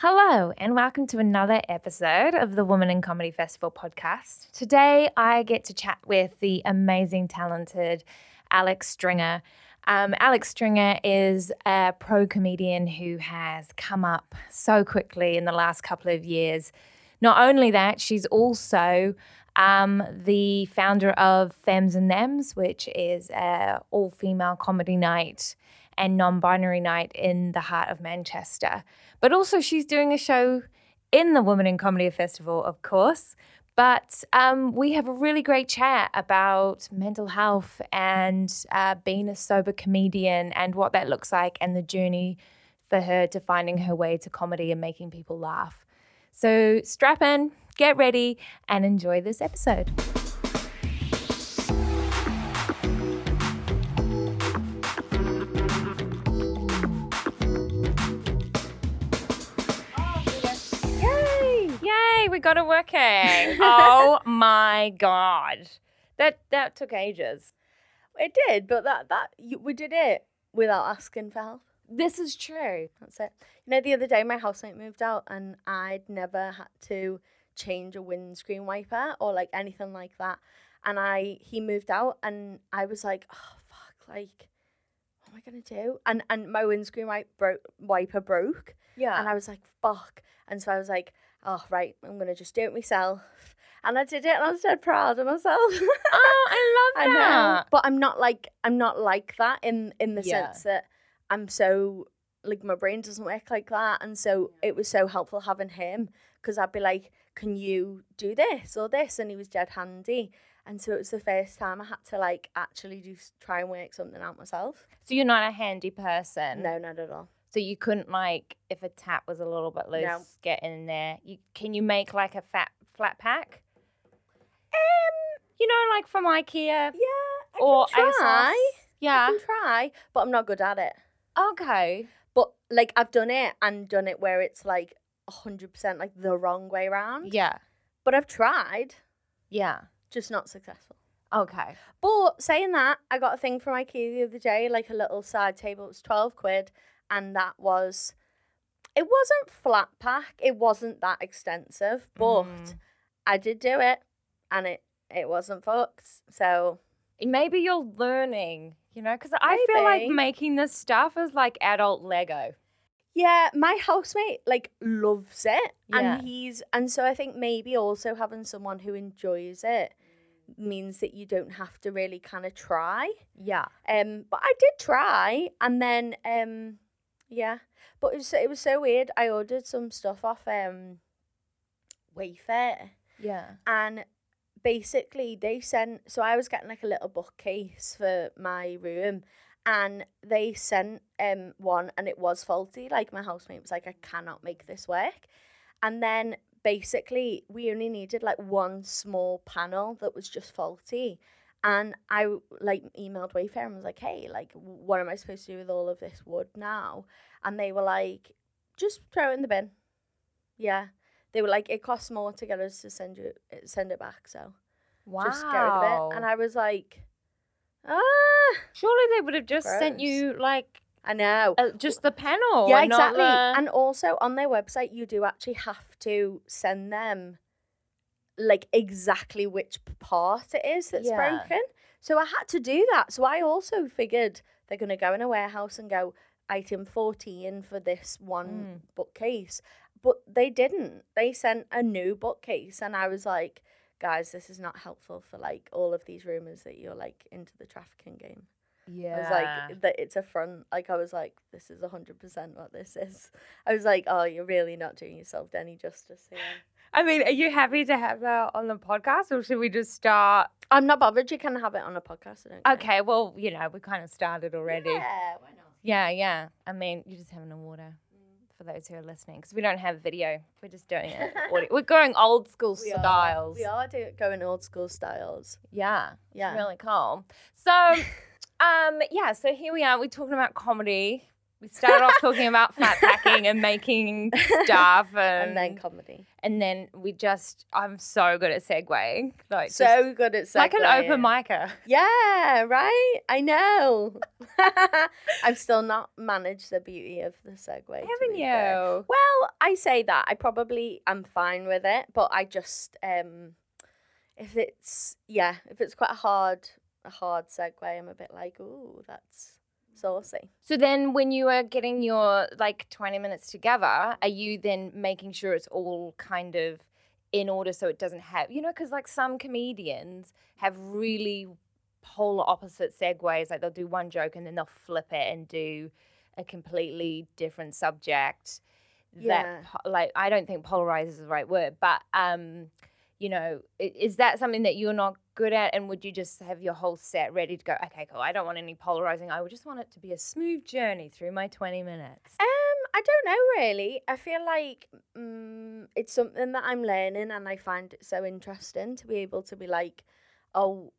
Hello, and welcome to another episode of the Woman in Comedy Festival podcast. Today, I get to chat with the amazing, talented Alex Stringer. Um, Alex Stringer is a pro comedian who has come up so quickly in the last couple of years. Not only that, she's also um, the founder of Femmes and Thems, which is a all-female comedy night and non-binary night in the heart of Manchester. But also, she's doing a show in the Women in Comedy Festival, of course. But um, we have a really great chat about mental health and uh, being a sober comedian and what that looks like and the journey for her to finding her way to comedy and making people laugh. So strap in, get ready, and enjoy this episode. We got it working. oh my god, that that took ages. It did, but that that we did it without asking for help. This is true. That's it. You know, the other day my housemate moved out, and I'd never had to change a windscreen wiper or like anything like that. And I he moved out, and I was like, oh fuck, like what am I gonna do? And and my windscreen wipe broke, wiper broke, Yeah. and I was like, fuck. And so I was like, oh right, I'm gonna just do it myself. And I did it, and I was dead proud of myself. oh, I I love know, that. but I'm not like I'm not like that in in the Yeah. sense that I'm so like my brain doesn't work like that, and so it was so helpful having him because I'd be like, "Can you do this or this?" And he was dead handy, and so it was the first time I had to like actually do try and work something out myself. So you're not a handy person. No, not at all. So you couldn't like if a tap was a little bit loose, No. get in there. You can you make like a fat flat pack? Um, You know, like from IKEA yeah, I or can try. I Yeah. can try, but I'm not good at it. Okay. But like I've done it and done it where it's like hundred percent like the wrong way around. Yeah. But I've tried, Yeah. just not successful. Okay. But saying that, I got a thing from IKEA the other day, like a little side table. It was twelve quid, and that was. It wasn't flat pack. It wasn't that extensive, but Mm. I did do it, and it it wasn't fucked. So Maybe you're learning, you know, because I feel like making this stuff is like adult Lego. yeah, my housemate like loves it, Yeah. and he's and so I think maybe also having someone who enjoys it means that you don't have to really kind of try. Yeah. Um, but I did try, and then um, yeah, but it was it was so weird. I ordered some stuff off um, Wayfair, Yeah. and basically they sent. So I was getting like a little bookcase for my room, and they sent um one, and it was faulty. Like my housemate was like, I cannot make this work, and then basically we only needed like one small panel that was just faulty. And I like emailed Wayfair and was like, "Hey, like, what am I supposed to do with all of this wood now?" And they were like, "Just throw it in the bin." Yeah, they were like, "It costs more to get us to send you send it back, so Wow. just get rid of it." And I was like, "Ah, surely they would have just sent you like I know." uh, just the panel. yeah, exactly. the- And also on their website, you do actually have to send them like exactly which part it is that's Yeah. broken. So I had to do that. So I also figured they're going to go in a warehouse and go item 14 for this one hmm. bookcase. But they didn't. They sent a new bookcase. And I was like, guys, this is not helpful for like all of these rumors that you're like into the trafficking game. yeah. I was like, that it's a front. Like, I was like, this is 100% what this is. I was like, oh, you're really not doing yourself any justice here. I mean, are you happy to have that on the podcast, or should we just start? I'm not bothered. You can have it on a podcast. I don't care. Okay, well, you know, we kind of started already. Yeah, why not? Yeah, yeah. I mean, you're just having a water for those who are listening because we don't have video. We're just doing it. audio. We're going old school We are- styles. we are do, going old school styles. Yeah, Yeah. really cool. So, um, yeah. So here we are. We're talking about comedy. We started off talking about flat packing and making stuff, and, And then comedy. and then we just. I'm so good at segueing. Like just- So good at segueing. like an open micer. Yeah, right? I know. I've still not managed the beauty of the segue. Haven't be fair. you? Well, I say that I probably am fine with it, but I just um, if it's yeah, if it's quite a hard a hard segue, I'm a bit like, ooh, that's saucy. So then when you are getting your like 20 minutes together, are you then making sure it's all kind of in order so it doesn't have, you know, because like some comedians have really polar opposite segues. Like they'll do one joke and then they'll flip it and do a completely different subject. Yeah. That like I don't think polarize is the right word, but um, you know, is that something that you're not good at? And would you just have your whole set ready to go? Okay, cool. I don't want any polarizing. I would just want it to be a smooth journey through my 20 minutes. Um, I don't know really. I feel like um, it's something that I'm learning, and I find it so interesting to be able to be like, oh,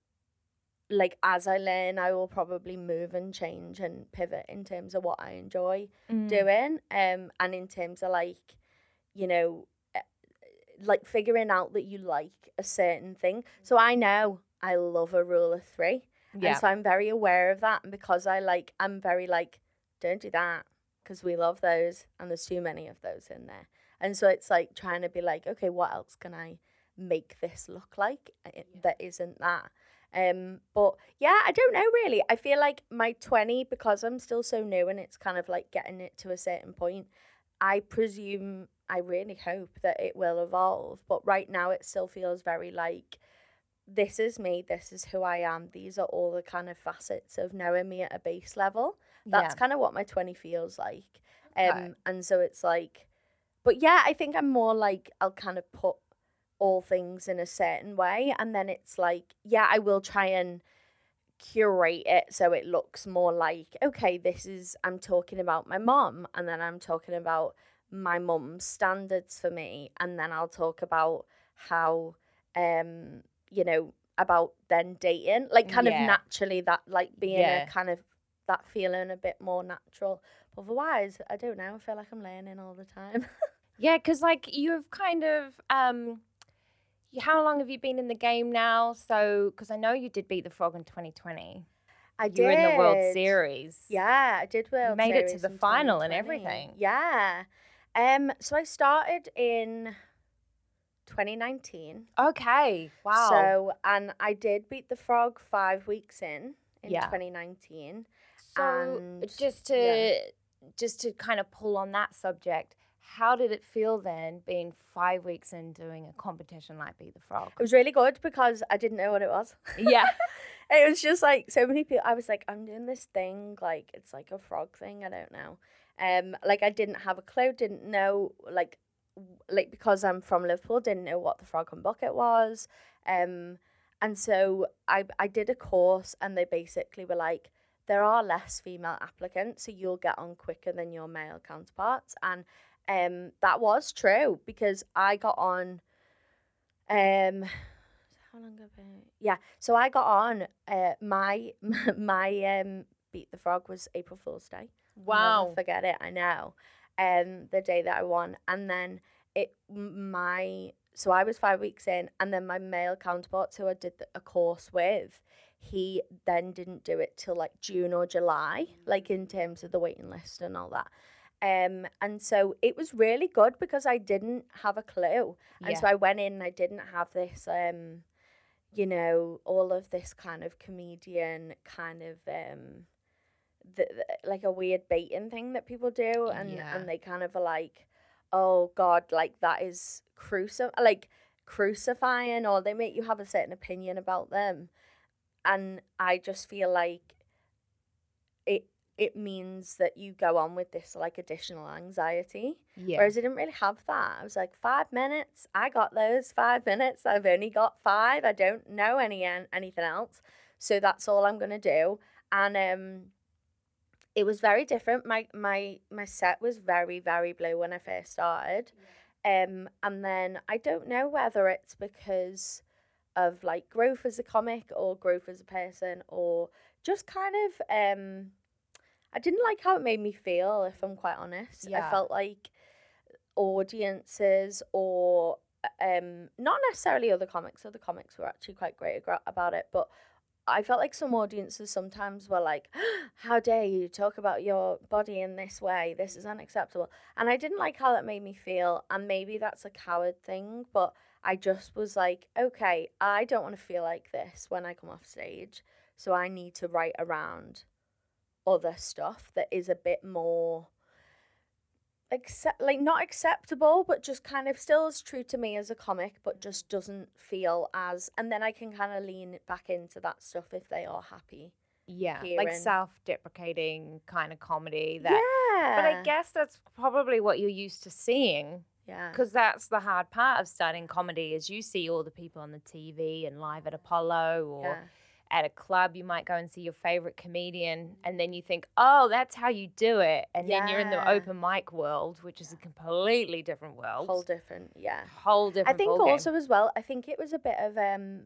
like as I learn, I will probably move and change and pivot in terms of what I enjoy Mm. doing. Um, and in terms of like, you know, like figuring out that you like a certain thing. So I know I love a rule of three. Yeah. And so I'm very aware of that. And because I like, I'm very like, don't do that because we love those and there's too many of those in there. And so it's like trying to be like, okay, what else can I make this look like uh, that isn't that? Um, but yeah, I don't know really. I feel like my 20, because I'm still so new and it's kind of like getting it to a certain point, I presume, I really hope that it will evolve. But right now, it still feels very like, this is me, this is who I am. These are all the kind of facets of knowing me at a base level. That's kind of what my 20 feels like. Um. And so it's like, but yeah, I think I'm more like, I'll kind of put all things in a certain way. And then it's like, yeah, I will try and curate it so it looks more like, okay, this is, I'm talking about my mom. And then I'm talking about my mum's standards for me. And then I'll talk about how, um, you know, about then dating, like kind Yeah. of naturally that, like being Yeah. a kind of that feeling a bit more natural. Otherwise, I don't know. I feel like I'm learning all the time. Yeah, because like you've kind of um, how long have you been in the game now? So because I know you did beat the frog in 2020. I You were in the World. Series. Yeah, I did World made it to the final and everything. Yeah. Um. So I started in 2019. Okay. Wow. So and I did beat the frog five weeks in in Yeah. 2019. So and- just to yeah. just to kind of pull on that subject, how did it feel then being five weeks in doing a competition like Beat the Frog? It was really good because I didn't know what it was. yeah. it was just like so many people. I was like, I'm doing this thing, like it's like a frog thing. I don't know. Um, like I didn't have a clue. Didn't know like, like because I'm from Liverpool, didn't know what the frog and bucket was. Um, and so I I did a course, and they basically were like, there are less female applicants, so you'll get on quicker than your male counterparts, and um, that was true because I got on. Um, how long ago? Yeah, so I got on. Uh, my my um beat the frog was April Fool's Day. I'll never Wow. forget it. I know. Um, the day that I won, and then it my so I was five weeks in, and then my male counterpart, who I did a course with, he then didn't do it till like June or July, like in terms of the waiting list and all that. Um, and so it was really good because I didn't have a clue, and Yeah. so I went in and I didn't have this um you know, all of this kind of comedian kind of um the, the- like a weird baiting thing that people do and Yeah. and they kind of are like oh god like that is cruci- like crucifying or they make you have a certain opinion about them and I just feel like it it means that you go on with this like additional anxiety Yeah. Whereas I didn't really have that. I was like, five minutes, I got those five minutes. I've only got five. I don't know any an- anything else. So that's all I'm gonna do. And um it was very different. My my my set was very, very blue when I first started. Um and then I don't know whether it's because of like growth as a comic or growth as a person or just kind of um I didn't like how it made me feel, if I'm quite honest. Yeah. I felt like audiences or um not necessarily other comics other comics were actually quite great about it but I felt like some audiences sometimes were like, "How dare you talk about your body in this way? This is unacceptable." And I didn't like how that made me feel, and maybe that's a coward thing, but I just was like, "Okay, I don't want to feel like this when I come off stage, so I need to write around other stuff that is a bit more accept like not acceptable but just kind of still is true to me as a comic but just doesn't feel as and then I can kind of lean back into that stuff if they are happy. Yeah, here like self-deprecating kind of comedy. That, yeah. but I guess that's probably what you're used to seeing. yeah. Because that's the hard part of starting comedy is you see all the people on the TV and live at Apollo or yeah. At a club. You might go and see your favorite comedian, and then you think, "Oh, that's how you do it." And then you're in the open mic world, which is a completely different world, Whole different, yeah. whole different. I think also as well, I think it was a bit of um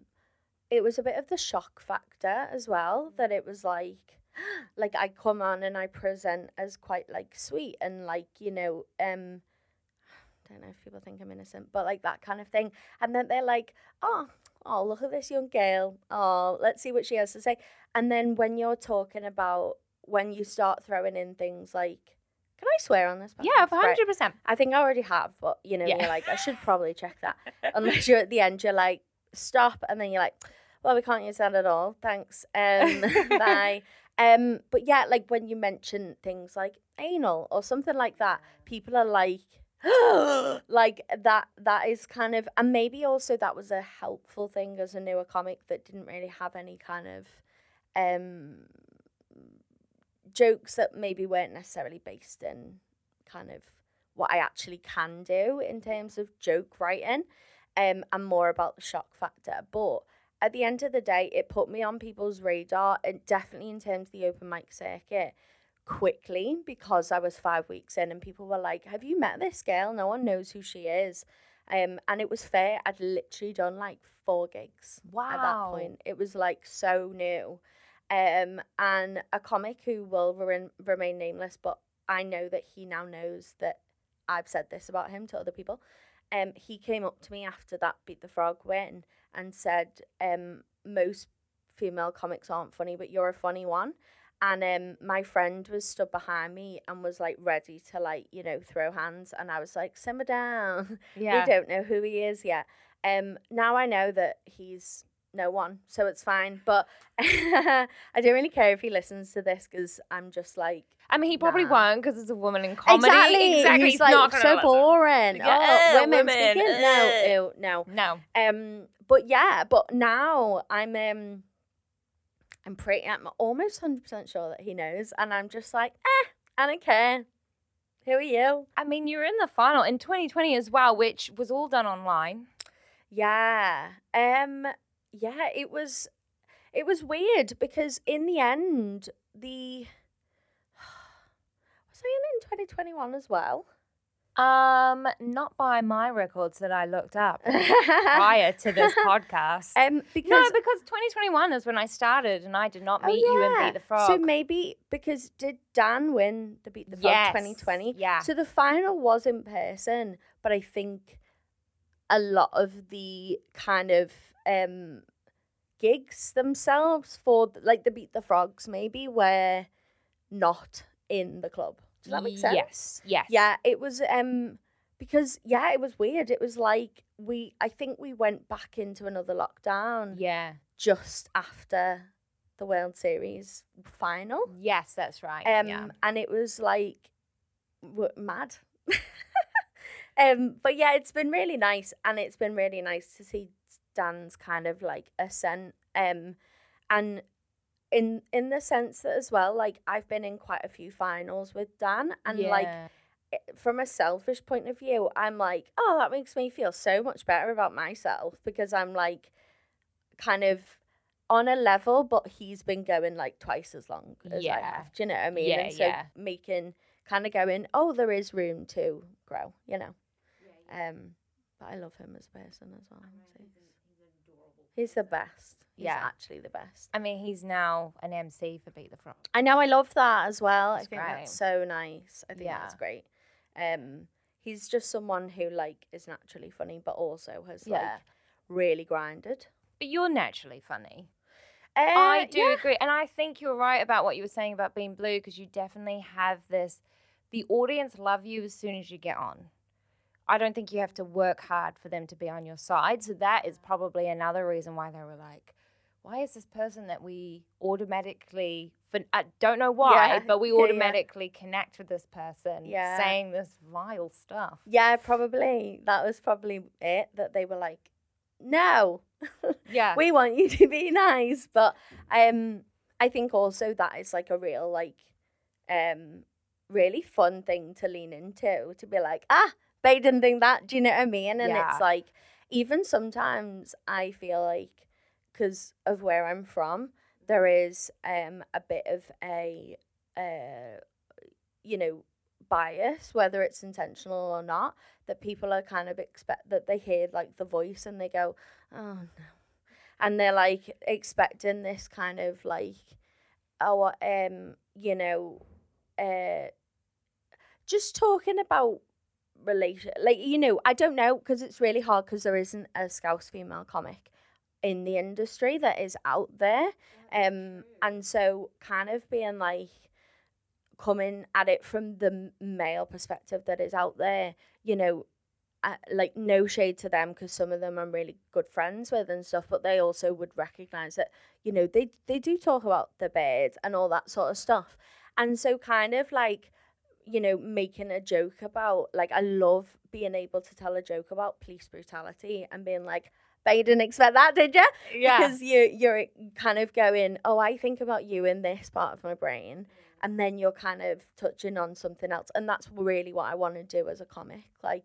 it was a bit of the shock factor as well that it was like like I come on and I present as quite like sweet and like, you know, um I don't know if people think I'm innocent, but like that kind of thing. And then they're like, Oh, oh, look at this young girl. Oh, let's see what she has to say. And then when you're talking about when you start throwing in things like can I swear on this? yeah, podcast? Right. hundred percent. I think I already have, but you know, Yeah. you're like, I should probably check that. Unless you're at the end, you're like, stop, and then you're like, well, we can't use that at all. Thanks. Um, bye. Um, but yeah, like when you mention things like anal or something like that, people are like, like that. That is kind of, and maybe also that was a helpful thing as a newer comic that didn't really have any kind of, um, jokes that maybe weren't necessarily based in kind of what I actually can do in terms of joke writing um, and more about the shock factor. But at the end of the day, it put me on people's radar and definitely in terms of the open mic circuit quickly because I was five weeks in and people were like, Have you met this girl? No one knows who she is. Um, and it was fair. I'd literally done like four gigs wow. at that point. It was like so new. Um, and a comic who will remain, remain nameless, but I know that he now knows that I've said this about him to other people. Um, he came up to me after that Beat the Frog win and said, um, most female comics aren't funny, but you're a funny one. And um, my friend was stood behind me and was like ready to like you know throw hands, and I was like simmer down. Yeah. We don't know who he is yet. Um, now I know that he's no one, so it's fine. But I don't really care if he listens to this because I'm just like I mean, he probably Nah. won't because it's a woman in comedy. exactly. Exactly. He's, He's like not so listen. boring. Yeah, oh, uh, women, women, speaking. uh. No, ew, no. No. Um, but yeah, but now I'm um, I'm pretty. I'm almost hundred percent sure that he knows, and I'm just like, eh, I don't care. Who are you? I mean, you were in the final in 2020 as well, which was all done online. Yeah. Um yeah, it was it was weird because in the end the was I in in 2021 as well? Um, not by my records that I looked up prior to this podcast. um because no, because 2021 is when I started, and I did not Oh, meet you and. Beat the Frog. So maybe because did Dan win the Beat the Frog Yes, 2020? yeah. So the final was in person, but I think a lot of the kind of um gigs themselves for like the Beat the Frogs maybe were not in the club. Does that make sense? Yes, yes. Yeah, it was um because yeah, it was weird. It was like we I think we went back into another lockdown yeah. just after the World Series final. Yes, that's right. Um, yeah. and it was like mad. um, but yeah, it's been really nice, and it's been really nice to see Dan's kind of like ascent. Um, and in in the sense that as well, like I've been in quite a few finals with Dan, and like Yeah. i- from a selfish point of view, I'm like, oh, that makes me feel so much better about myself because I'm like kind of on a level, but he's been going like twice as long as I have. Do you know what I mean? Yeah, and so yeah. making kind of going, oh, there is room to grow, you know. Um, but I love him as a person as well. He's the best. He's Yeah. actually the best. I mean, he's now an MC for Beat the Frog. I know. I love that as well. It's I think great. that's so nice. I think that's great. Um, he's just someone who like is naturally funny, but also has Yeah. like really grinded. But you're naturally funny. I Uh, do yeah. agree. And I think you're right about what you were saying about being blue because you definitely have this the audience love you as soon as you get on. I don't think you have to work hard for them to be on your side. So that is probably another reason why they were like, why is this person that we automatically, for, I don't know why, Yeah, but we yeah, yeah. automatically connect with this person Yeah. saying this vile stuff. Yeah, probably. That was probably it. That they were like, no, Yeah. we want you to be nice. But um, I think also that is like a real like, um, really fun thing to lean into. To be like, ah, they didn't think that. Do you know what I mean? And Yeah. it's like, even sometimes I feel like, because of where I'm from, there is um a bit of a uh, you know, bias, whether it's intentional or not, that people are kind of expect that they hear like the voice and they go, oh no. And they're like expecting this kind of like, oh, um, you know, uh, just talking about relation, like, you know, I don't know, because it's really hard because there isn't a Scouse female comic in the industry that is out there. Um, and so kind of being like, coming at it from the male perspective that is out there, you know, uh, like no shade to them because some of them I'm really good friends with and stuff, but they also would recognize that, you know, they they do talk about the birds and all that sort of stuff. And so kind of like, you know, making a joke about like I love being able to tell a joke about police brutality and being like, but you didn't expect that, did you? Yeah. because you you're kind of going oh i think about you in this part of my brain mm. and then you're kind of touching on something else and that's really what i want to do as a comic like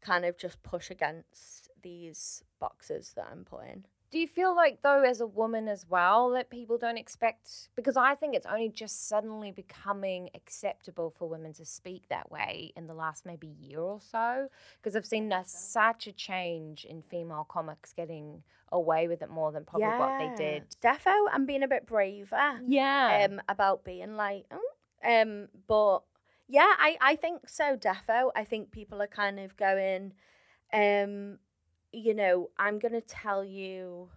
kind of just push against these boxes that i'm putting Do you feel like though as a woman as well that people don't expect because I think it's only just suddenly becoming acceptable for women to speak that way in the last maybe year or so because I've seen a, such a change in female comics getting away with it more than probably what they did. defo and being a bit braver Yeah. um about being like oh, um but yeah i i think so defo i think people are kind of going um you know i'm going to tell you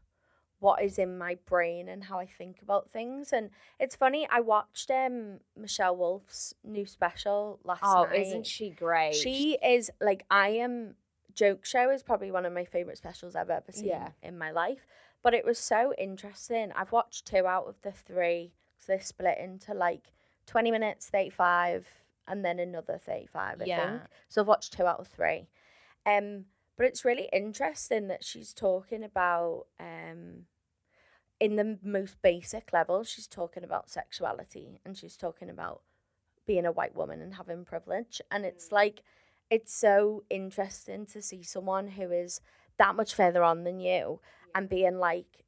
what is in my brain and how i think about things and it's funny i watched um michelle wolf's new special last oh, night isn't she great? she is like I am joke show is probably one of my favorite specials I've ever seen Yeah. in my life. But it was so interesting. I've watched two out of the three So they're split into like twenty minutes, thirty five, and then another thirty five. I Yeah. think so. I've watched two out of three. Um, but it's really interesting that she's talking about um. In the most basic level, she's talking about sexuality and she's talking about being a white woman and having privilege. And it's like, it's so interesting to see someone who is that much further on than you and being like,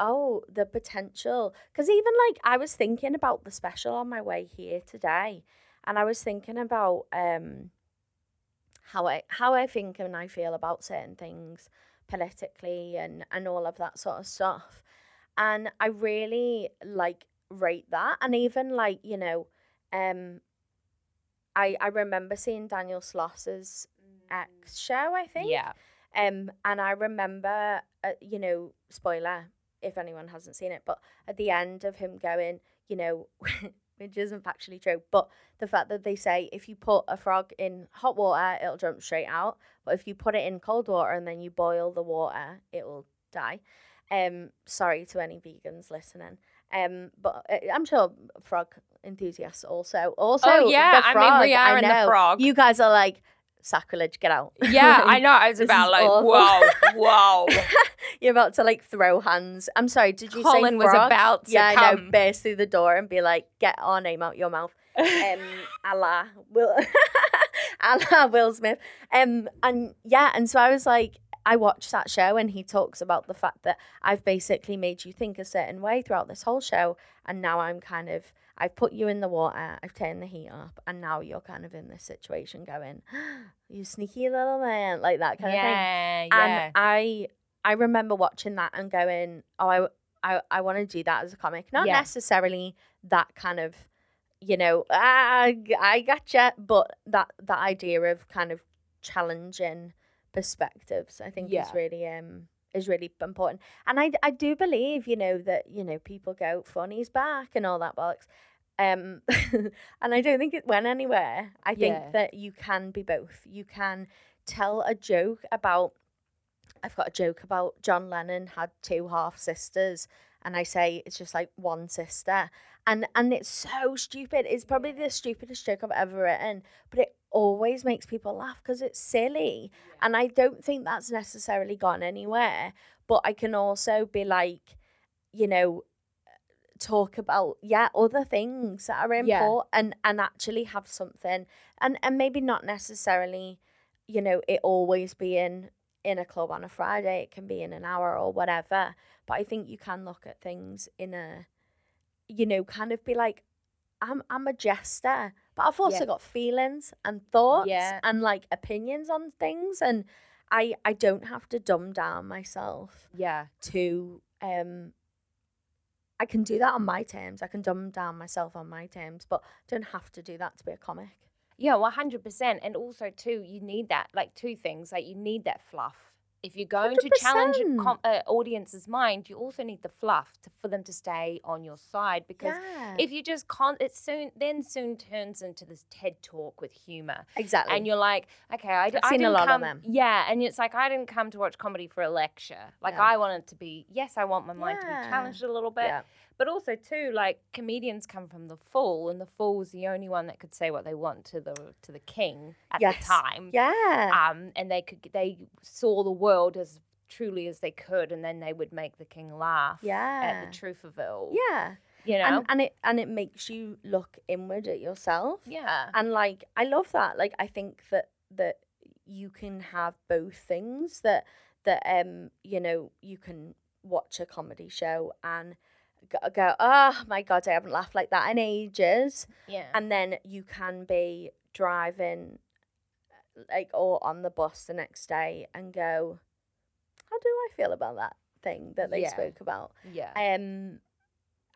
oh, the potential. Because even like, I was thinking about the special on my way here today, and I was thinking about um how I how I think and I feel about certain things politically and and all of that sort of stuff. And I really like rate that and even like, you know, um I I remember seeing Daniel Sloss's X show, I think. yeah. Um, and I remember, uh, you know, spoiler if anyone hasn't seen it, but at the end of him going, you know, which isn't factually true, but the fact that they say if you put a frog in hot water, it'll jump straight out, but if you put it in cold water and then you boil the water, it will die. Um, sorry to any vegans listening. Um, but uh, I'm sure frog enthusiasts also. Also, Oh, yeah, the I frog, mean, we are in the frog. You guys are like sacrilege. Get out. Yeah, I know. I was about like, awful. whoa, whoa. You're about to like throw hands. I'm sorry, did you Colin say was frog? about to yeah, I know. Burst through the door and be like, "Get our name out your mouth." Um, Allah Will, Allah Will Smith. Um, and yeah, and so I was like, I watched that show, and he talks about the fact that I've basically made you think a certain way throughout this whole show, and now I'm kind of. I've put you in the water, I've turned the heat up, and now you're kind of in this situation going, you sneaky little man, like that kind of thing yeah, yeah. and I I remember watching that and going, oh, I I, I want to do that as a comic, not Yeah. necessarily that kind of, you know, ah, I gotcha, but that that idea of kind of challenging perspectives, I think Yeah. is really um is really important. And I I do believe, you know, that, you know, people go, funny's back and all that bollocks. Um and I don't think it went anywhere. I think Yeah. that you can be both. You can tell a joke about I've got a joke about John Lennon had two half sisters and I say it's just like one sister. And and it's so stupid. It's probably the stupidest joke I've ever written, but it always makes people laugh because it's silly. And I don't think that's necessarily gone anywhere. But I can also be like, you know, talk about yeah other things that are Yeah. important and and actually have something and and maybe not necessarily you know it always be in in a club on a friday it can be in an hour or whatever but i think you can look at things in a you know kind of be like i'm i'm a jester but i've also Yeah. got feelings and thoughts Yeah. and like opinions on things and i i don't have to dumb down myself Yeah. to um I can do that on my terms. I can dumb down myself on my terms, but don't have to do that to be a comic. Yeah, one hundred percent. And also too, you need that like two things. Like you need that fluff. If you're going to challenge an com- uh, audience's mind, you also need the fluff to, for them to stay on your side. Because Yeah. if you just can't, it soon then soon turns into this TED talk with humor. exactly. And you're like, okay, I, I've I seen a lot of come. them. Yeah, and it's like I didn't come to watch comedy for a lecture. Like Yeah. I wanted to be. Yes, I want my mind to be challenged a little bit. But also too, like comedians come from the fool, and the fool was the only one that could say what they want to the to the king at Yes. the time. Yeah. Um, and they could they saw the world as truly as they could, and then they would make the king laugh. Yeah. At the truth of it all. yeah. You know. And and it and it makes you look inward at yourself. yeah. And like I love that. Like I think that that you can have both things that that um you know you can watch a comedy show and go, go oh my god I haven't laughed like that in ages Yeah. and then you can be driving like or on the bus the next day and go how do I feel about that thing that they Yeah. spoke about yeah. um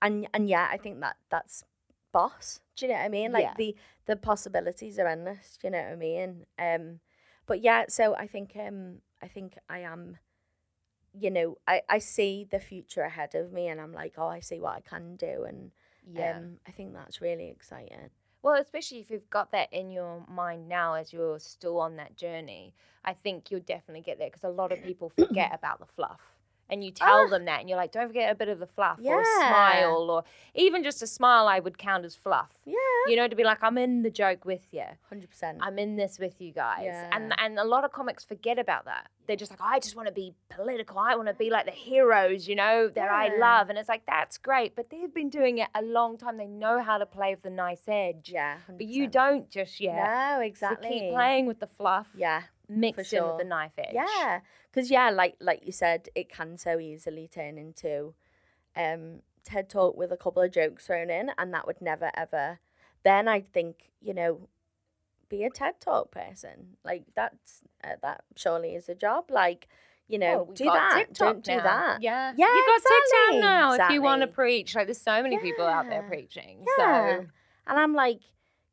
and and yeah i think that that's boss do you know what i mean like Yeah. the the possibilities are endless do you know what i mean um but yeah so i think um i think i am you know i i see the future ahead of me and i'm like oh i see what i can do and yeah. um i think that's really exciting Well, especially if you've got that in your mind now as you're still on that journey, I think you'll definitely get there because a lot of people forget about the fluff. And you tell Ah. them that, and you're like, don't forget a bit of the fluff or a smile, or even just a smile, I would count as fluff. yeah You know, to be like, I'm in the joke with you. 100% I'm in this with you guys. And Yeah. and and a lot of comics forget about that. They're just like, I just want to be political. I want to be like the heroes, you know, that I love. And it's like, that's great. But they've been doing it a long time. They know how to play with the nice edge. yeah But you don't just yet. no So exactly keep playing with the fluff, yeah mixed in with the knife edge. Yeah, because yeah, like like you said, it can so easily turn into um TED talk with a couple of jokes thrown in, and that would never ever. Then I think you know, be a TED talk person. Like that's uh, that surely is a job. Like you know, do that. TikTok Don't do that. Yeah. Yeah, You got TikTok exactly, now if you want to preach. Like there's so many people out there preaching. Yeah. So And I'm like,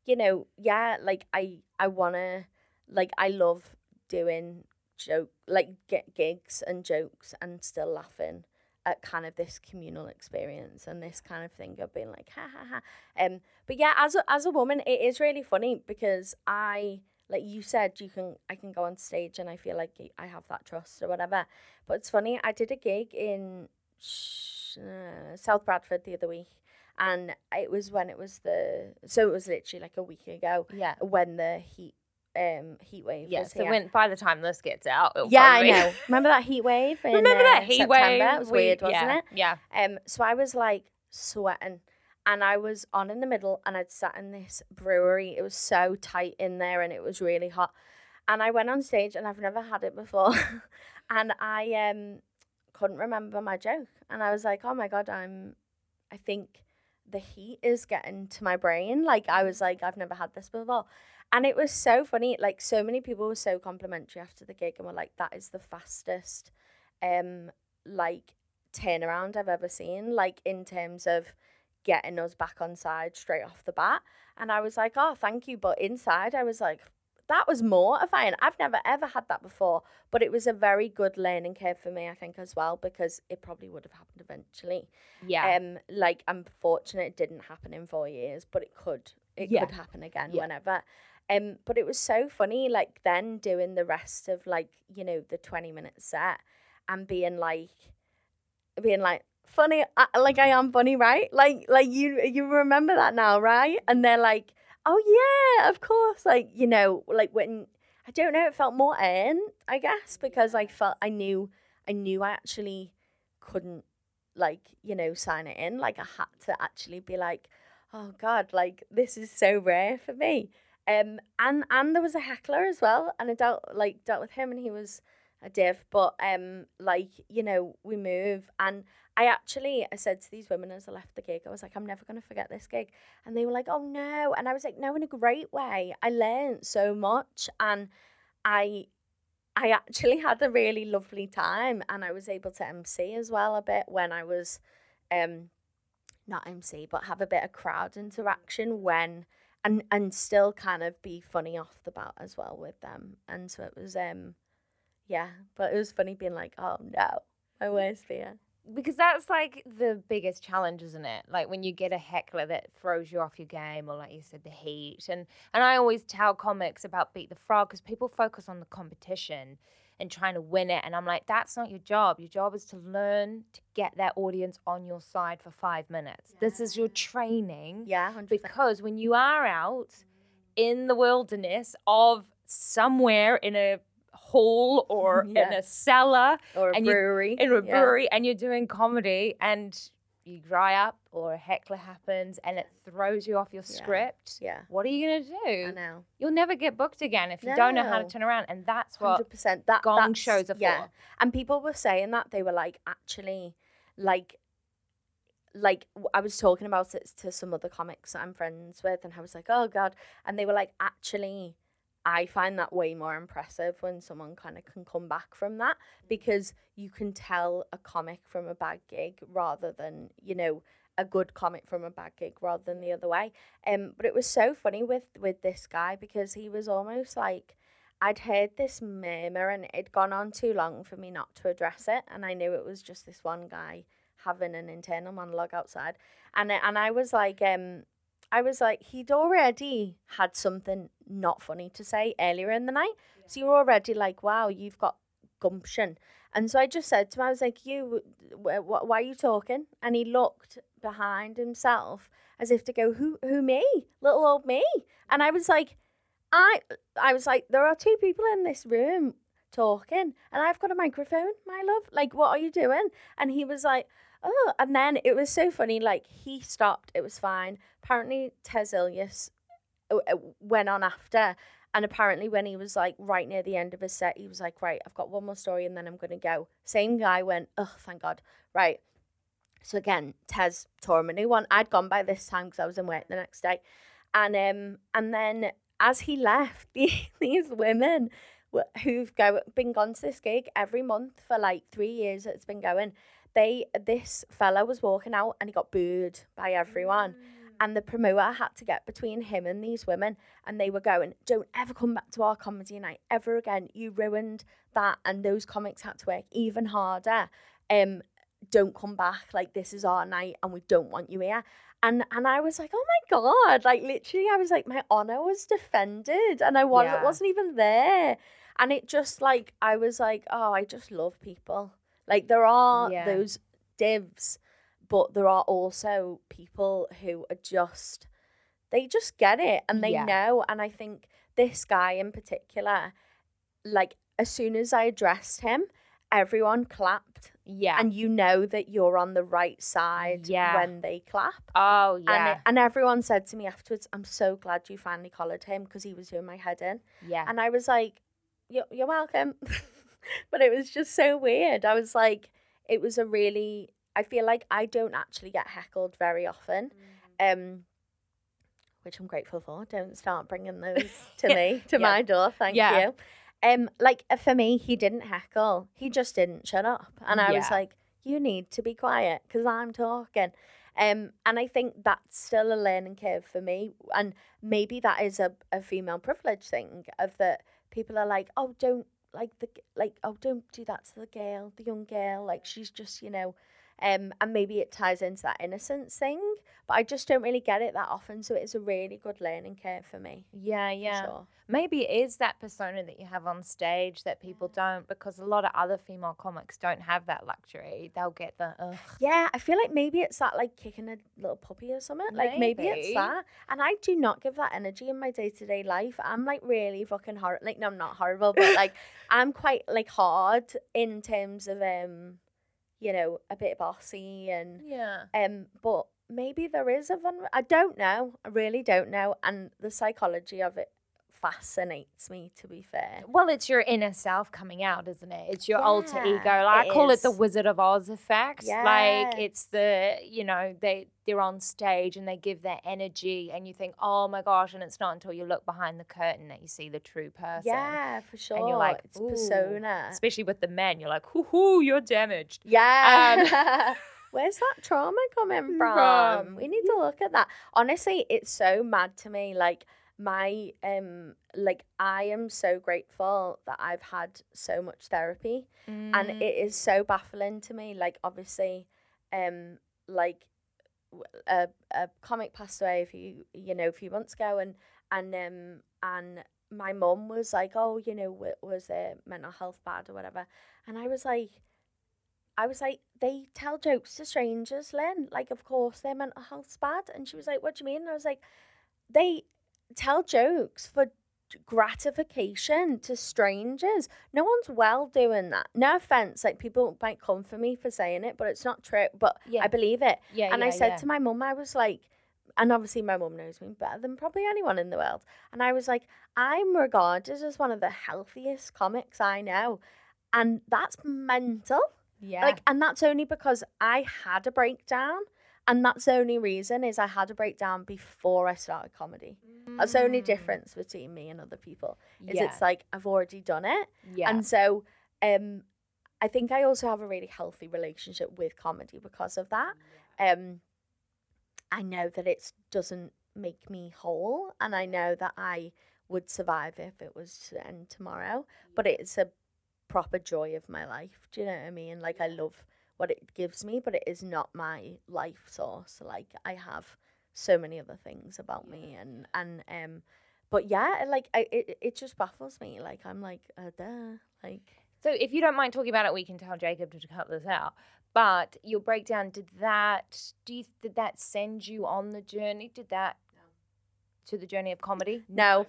you know, yeah, like I I wanna like I love doing joke like get gigs and jokes and still laughing at kind of this communal experience and this kind of thing of being like ha ha ha. Um but yeah, as a as a woman it is really funny because I like you said you can I can go on stage and I feel like I have that trust or whatever. But it's funny, I did a gig in uh, South Bradford the other week and it was when it was the so it was literally like a week ago yeah. when the heat um heat wave Yeah. So when by the time this gets out, it'll yeah, I know. Remember that heat wave? In, Remember that uh, heat September? wave? It was We- weird, wasn't yeah, it? Yeah. Um, so I was like sweating, and I was on in the middle, and I'd sat in this brewery. It was so tight in there, and it was really hot. And I went on stage, and I've never had it before, and I um couldn't remember my joke, and I was like, oh my god, I'm, I think the heat is getting to my brain. Like I was like, I've never had this before. And it was so funny. Like so many people were so complimentary after the gig and were like, that is the fastest um like turnaround I've ever seen, like in terms of getting us back on side straight off the bat. And I was like, Oh, thank you. But inside I was like, that was mortifying. I've never ever had that before, but it was a very good learning curve for me, I think, as well, because it probably would have happened eventually. Yeah. Um, like I'm fortunate it didn't happen in four years, but it could. It Yeah. could happen again Yeah. whenever. Um, but it was so funny, like then doing the rest of like you know the twenty minute set and being like, being like funny, uh, like I am funny, right? Like like you you remember that now, right? And they're like, oh yeah, of course, like you know, like when I don't know, it felt more earned, I guess, because I felt I knew I knew I actually couldn't like you know sign it in like i had to actually be like oh god like this is so rare for me um and and there was a heckler as well and i dealt like dealt with him and he was a div but um like you know we move and i actually i said to these women as i left the gig i was like i'm never going to forget this gig and they were like oh no and i was like no in a great way. I learned so much and i I actually had a really lovely time and I was able to MC as well a bit when I was um not MC but have a bit of crowd interaction when and and still kind of be funny off the bat as well with them. And so it was um yeah, but it was funny being like, oh no, my worst fear. because that's like the biggest challenge isn't it like when you get a heckler that throws you off your game or like you said the heat and and i always tell comics about beat the frog because people focus on the competition and trying to win it and i'm like that's not your job your job is to learn to get that audience on your side for five minutes this is your training Yeah, 100%. because when you are out in the wilderness of somewhere in a hall or in a cellar or a you- brewery. in a yeah. brewery and you're doing comedy and you dry up or a heckler happens and it throws you off your Yeah. script, Yeah. what are you going to do? I know. You'll never get booked again if you don't know how to turn around. And that's what percent. That gong shows are yeah. for. And people were saying that they were like actually like like I was talking about it to some other comics that I'm friends with and I was like, "Oh god." And they were like, "Actually, I find that way more impressive when someone kind of can come back from that because you can tell a comic from a bad gig rather than, you know, a good comic from a bad gig rather than the other way. Um but it was so funny with with this guy because he was almost like I'd heard this murmur and it'd gone on too long for me not to address it. And I knew it was just this one guy having an internal monologue outside. And, and I was like, um, I was like, he'd already had something not funny to say earlier in the night. So you're already like, wow, you've got gumption. And so I just said to him, I was like, you, wh- wh- why are you talking? And he looked behind himself as if to go, who, who me? Little old me. And I was like, I I was like, there are two people in this room talking, and I've got a microphone, my love. Like, what are you doing? And he was like, oh. And then it was so funny. Like, he stopped. It was fine. Apparently, Tez Ilyas uh, uh, went on after. And apparently, when he was like right near the end of his set, he was like, right, I've got one more story and then I'm going to go. Same guy went, oh, thank God. Right. So again, Tez tore him a new one. I'd gone by this time because I was in work the next day. And um, and then as he left, the, these women who've go, been gone to this gig every month for like three years, it's been going. They this fella was walking out and he got booed by everyone, and the promoter had to get between him and these women, and they were going, "Don't ever come back to our comedy night ever again. You ruined that." And those comics had to work even harder. Um, don't come back. Like this is our night, and we don't want you here and and I was like, oh my god, like literally, I was like, my honor was defended, and I was Yeah. wasn't even there, and it just like I was like, oh, I just love people. Like there are Yeah. those divs, but there are also people who are just they just get it and they Yeah. know, and I think this guy in particular, like as soon as I addressed him, everyone clapped Yeah. and you know that you're on the right side Yeah. when they clap. oh, And, yeah. it, and everyone said to me afterwards, I'm so glad you finally collared him because he was doing my head in. yeah. And I was like, you're, you're welcome. but it was just so weird. I was like, it was a really, I feel like I don't actually get heckled very often. Um, which I'm grateful for. Don't start bringing those to me, to Yeah. my door. Thank Yeah. you. Um, like uh, for me, he didn't heckle. He just didn't shut up, and I was like, "You need to be quiet because I'm talking." Um, and I think that's still a learning curve for me. And maybe that is a, a female privilege thing of that people are like, oh, don't like the like, oh, don't do that to the girl, the young girl. Like she's just, you know, um, and maybe it ties into that innocence thing, but I just don't really get it that often. So it's a really good learning curve for me. Yeah, yeah. sure. Maybe it is that persona that you have on stage that people don't because a lot of other female comics don't have that luxury. They'll get the ugh. Yeah, I feel like maybe it's that like kicking a little puppy or something. Like maybe it's that. And I do not give that energy in my day to day life. I'm like really fucking horrible. Like no, I'm not horrible, but like I'm quite like hard in terms of um, you know, a bit bossy and Yeah. um. But maybe there is a vulner- I don't know. I really don't know. And the psychology of it fascinates me. To be fair. Well, it's your inner self coming out, isn't it? It's your alter ego. Like, I call it the. Wizard of Oz effect. Like it's the you know they they're on stage and they give their energy, and you think, oh my gosh, and it's not until you look behind the curtain that you see the true person. Yeah, for sure. And you're like, it's persona. Especially with the men, you're like, hoo hoo, you're damaged. Yeah. Um, Where's that trauma coming from? From- We need to look at that. Honestly, it's so mad to me. Like my um like I am so grateful that I've had so much therapy Mm. and it is so baffling to me. Like obviously, um like a, a comic passed away a few you know a few months ago and and um and my mum was like, oh, you know, w- was their mental health bad or whatever, and I was like. I was like, they tell jokes to strangers, Lynn. Like, of course, their mental health's bad. And she was like, what do you mean? And I was like, they tell jokes for gratification to strangers. No one's well doing that. No offense, like people might come for me for saying it, but it's not true. But Yeah. I believe it. yeah, and I said yeah. to my mum, I was like, and obviously my mum knows me better than probably anyone in the world. And I was like, I'm regarded as one of the healthiest comics I know. And that's mental. yeah, Like, and that's only because I had a breakdown. And that's the only reason is I had a breakdown before I started comedy. That's the only Mm. difference between me and other people. Is yeah, it's like I've already done it. yeah. And so um I think I also have a really healthy relationship with comedy because of that. Um I know that it doesn't make me whole and I know that I would survive if it was to end tomorrow, but it's a proper joy of my life. Do you know what I mean? Like I love what it gives me, but it is not my life source. Like I have so many other things about me and and um but yeah, like I it, it just baffles me. Like I'm like, uh, duh. Like So if you don't mind talking about it, we can tell Jacob to cut this out. But your breakdown did that? Do you did that send you on the journey? Did that to the journey of comedy? No,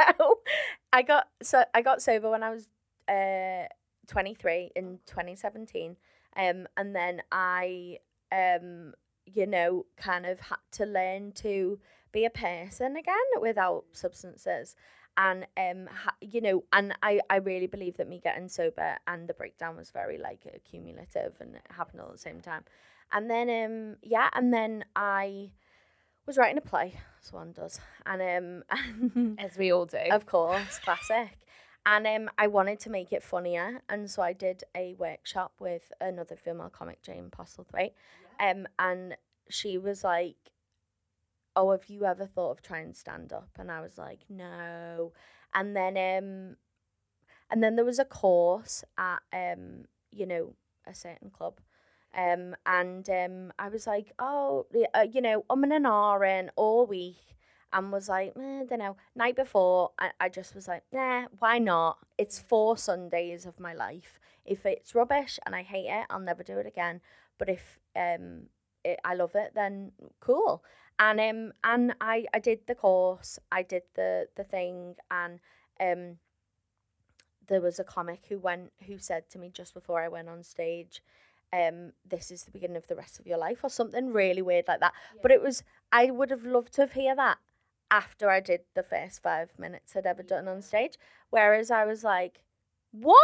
no. I got so I got sober when I was uh 23 in 2017, um, and then I um you know kind of had to learn to be a person again without substances. And um, ha- you know, and I, I really believe that me getting sober and the breakdown was very like accumulative and it happened all at the same time. And then um, yeah, and then I was writing a play, as one does, and um, As we all do. of course, classic. And um, I wanted to make it funnier, and so I did a workshop with another female comic, Jane Postlethwaite, um, and she was like, "Oh, have you ever thought of trying stand up?" And I was like, "No." And then um, and then there was a course at um, you know, a certain club. Um, and um, I was like, oh, uh, you know, I'm in an RN all week and was like, eh, I don't know. Night before, I, I just was like, nah, why not? It's four Sundays of my life. If it's rubbish and I hate it, I'll never do it again. But if um, it, I love it, then cool. And um, and I, I did the course, I did the the thing, and um, there was a comic who went who said to me just before I went on stage, um, this is the beginning of the rest of your life, or something really weird like that. But it was I would have loved to have hear that after I did the first five minutes I'd ever done on stage. Whereas I was like, What?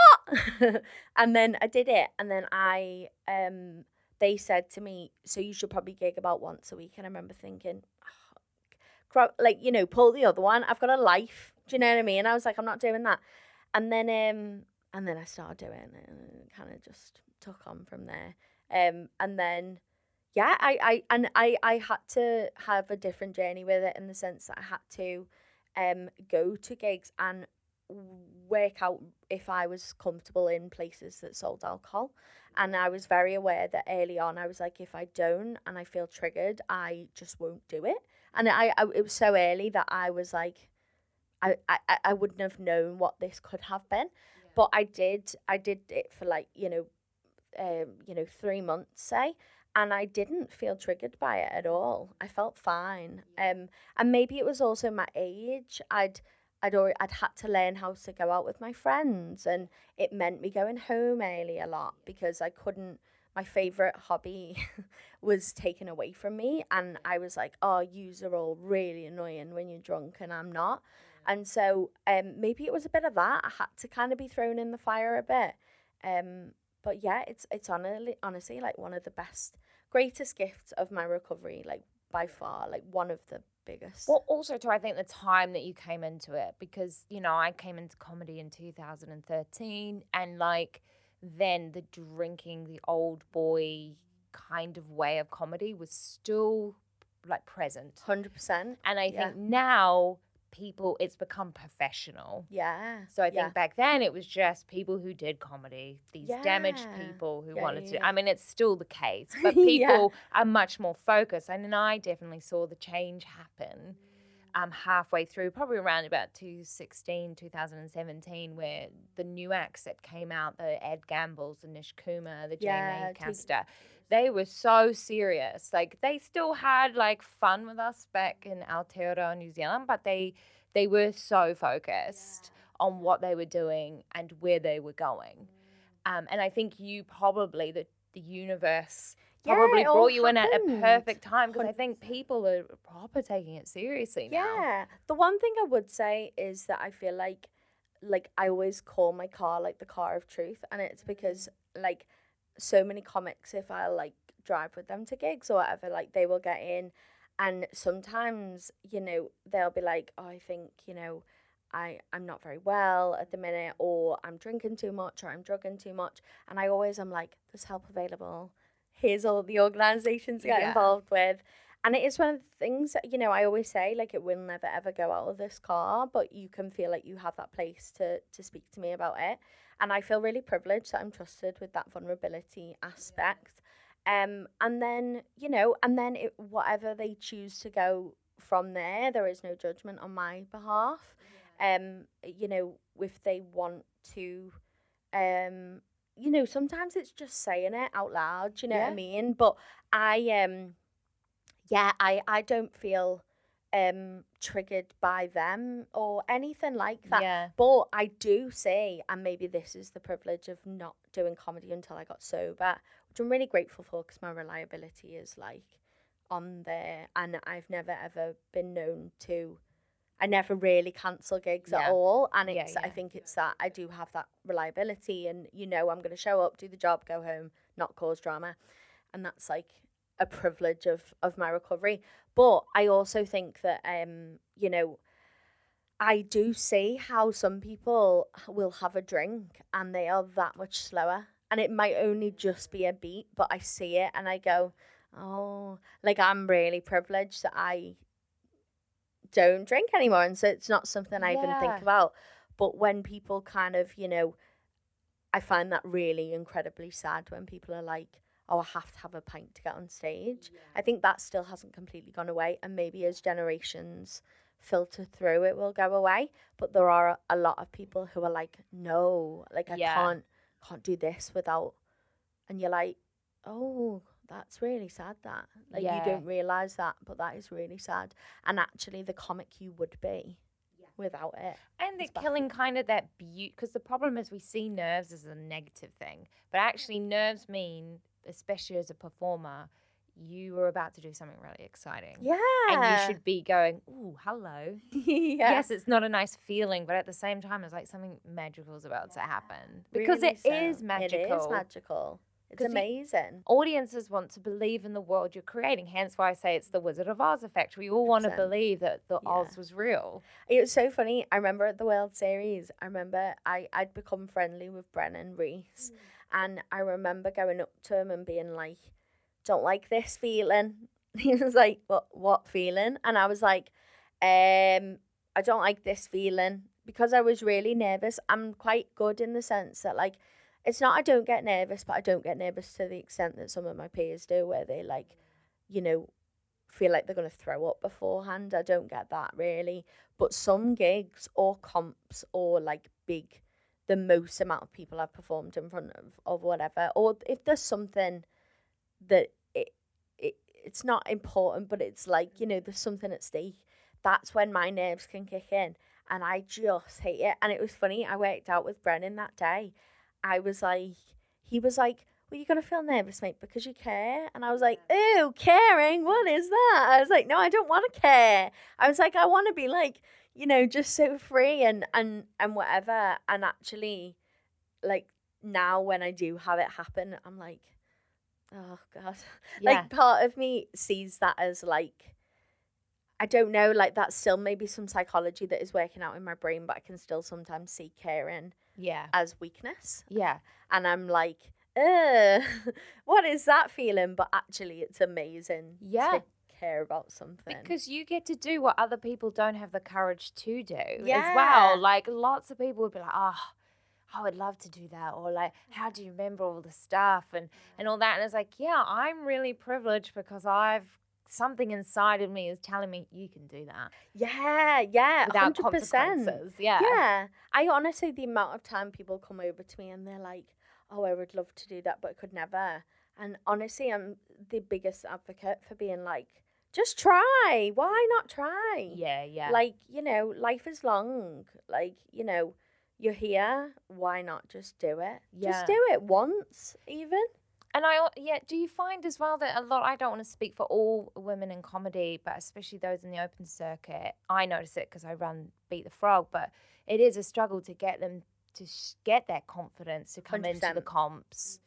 and then I did it and then I um they said to me, So you should probably gig about once a week and I remember thinking, "Oh, like, you know, pull the other one. I've got a life. Do you know what I mean? And I was like, I'm not doing that. And then um and then I started doing it and kind of just took on from there. Um and then yeah, I, I and I, I had to have a different journey with it in the sense that I had to um go to gigs and work out if I was comfortable in places that sold alcohol. And I was very aware that early on I was like, if I don't and I feel triggered, I just won't do it. And I, I it was so early that I was like, I, I, I wouldn't have known what this could have been. Yeah. But I did I did it for like, you know, um, you know, three months say and I didn't feel triggered by it at all. I felt fine. Um, and maybe it was also my age. I'd I'd already, I'd had to learn how to go out with my friends, and it meant me going home early a lot because I couldn't. My favorite hobby was taken away from me, and I was like, "Oh, you are all really annoying when you're drunk, and I'm not." And so, um, maybe it was a bit of that. I had to kind of be thrown in the fire a bit. Um, but yeah, it's it's honestly honestly like one of the best greatest gifts of my recovery, like by far, like one of the biggest. Well, also too, I think the time that you came into it, because you know I came into comedy in 2013, and like then the drinking, the old boy kind of way of comedy was still like present, hundred percent. And I yeah. think now people it's become professional. Yeah. So I think yeah. back then it was just people who did comedy, these yeah. damaged people who yeah, wanted to I mean it's still the case, but people are much more focused. And I definitely saw the change happen um halfway through, probably around about 2016, 2017, where the new acts that came out, the Ed Gambles, the Nish Kumar, the Jamie Caster, they were so serious. Like they still had like fun with us back in Aotearoa, New Zealand, but they they were so focused yeah. on what they were doing and where they were going. Mm. Um, and I think you probably the the universe probably yeah, brought you happened. in at a perfect time because I think people are proper taking it seriously now. Yeah. The one thing I would say is that I feel like like I always call my car like the car of truth and it's because like so many comics if I like drive with them to gigs or whatever, like they will get in and sometimes, you know, they'll be like, Oh, I think, you know, I, I'm not very well at the minute or I'm drinking too much or I'm drugging too much and I always am like, There's help available. Here's all the organizations to get yeah. involved with. And it is one of the things that, you know, I always say, like, it will never ever go out of this car, but you can feel like you have that place to to speak to me about it and I feel really privileged that I'm trusted with that vulnerability aspect. Um, and then you know, and then it, whatever they choose to go from there, there is no judgment on my behalf. Yeah. Um, you know, if they want to, um, you know, sometimes it's just saying it out loud. you know yeah. what I mean? But I um, yeah, I I don't feel um triggered by them or anything like that. Yeah. But I do say, and maybe this is the privilege of not doing comedy until I got sober, which I'm really grateful for because my reliability is like on there, and I've never ever been known to. I never really cancel gigs yeah. at all, and it's. Yeah. I think it's that I do have that reliability, and you know I'm going to show up, do the job, go home, not cause drama, and that's like a privilege of of my recovery. But I also think that um, you know, I do see how some people will have a drink and they are that much slower. And it might only just be a beat, but I see it and I go, Oh, like I'm really privileged that I don't drink anymore. And so it's not something I yeah. even think about. But when people kind of, you know, I find that really incredibly sad when people are like, oh, I have to have a pint to get on stage. Yeah. I think that still hasn't completely gone away. And maybe as generations filter through, it will go away. But there are a lot of people who are like, no, like I yeah. can't can't do this without and you're like, oh, that's really sad that. Like yeah. you don't realise that, but that is really sad. And actually the comic you would be without it. And they're killing kind of that beauty because the problem is we see nerves as a negative thing, but actually nerves mean especially as a performer, you were about to do something really exciting. Yeah. And you should be going, ooh, hello. yeah. Yes, it's not a nice feeling, but at the same time, it's like something magical is about yeah. to happen. Because really it so. is magical. It is magical. It's amazing. Audiences want to believe in the world you're creating. Hence why I say it's the Wizard of Oz effect. We all want to believe that the yeah. Oz was real. It was so funny. I remember at the World Series, I remember I, I'd become friendly with Brennan Reece. Mm. And I remember going up to him and being like, don't like this feeling. He was like, what, what feeling? And I was like, um, I don't like this feeling because I was really nervous. I'm quite good in the sense that like, it's not I don't get nervous, but I don't get nervous to the extent that some of my peers do, where they like, you know, feel like they're going to throw up beforehand. I don't get that really. But some gigs or comps or like big, the most amount of people I've performed in front of, or whatever, or if there's something that it, it it's not important, but it's like, you know, there's something at stake, that's when my nerves can kick in. And I just hate it. And it was funny, I worked out with Brennan that day. I was like, he was like, well, you're going to feel nervous, mate, because you care. And I was like, ew, caring? What is that? I was like, no, I don't want to care. I was like, I want to be like, you know, just so free and, and, and whatever. And actually, like, now when I do have it happen, I'm like, oh, God. Yeah. Like, part of me sees that as like, I don't know, like, that's still maybe some psychology that is working out in my brain, but I can still sometimes see caring yeah. as weakness. Yeah. And I'm like, Ugh, what is that feeling? But actually, it's amazing Yeah. Care about something. Because you get to do what other people don't have the courage to do as well. Like lots of people would be like, oh, I would love to do that. Or like, how do you remember all the stuff and, and all that? And it's like, yeah, I'm really privileged because I've something inside of me is telling me you can do that yeah, yeah, without 100%. consequences. Yeah. Yeah. I honestly, the amount of time people come over to me and they're like, oh, I would love to do that, but I could never. And honestly, I'm the biggest advocate for being like, just try. Why not try? Yeah. Yeah. Like, you know, life is long. Like, you know, you're here. Why not just do it? Yeah. Just do it once, even. And I, yeah, do you find as well that a lot, I don't want to speak for all women in comedy, but especially those in the open circuit, I notice it because I run Beat the Frog, but it is a struggle to get them to sh- get that confidence to come into the 100%. comps.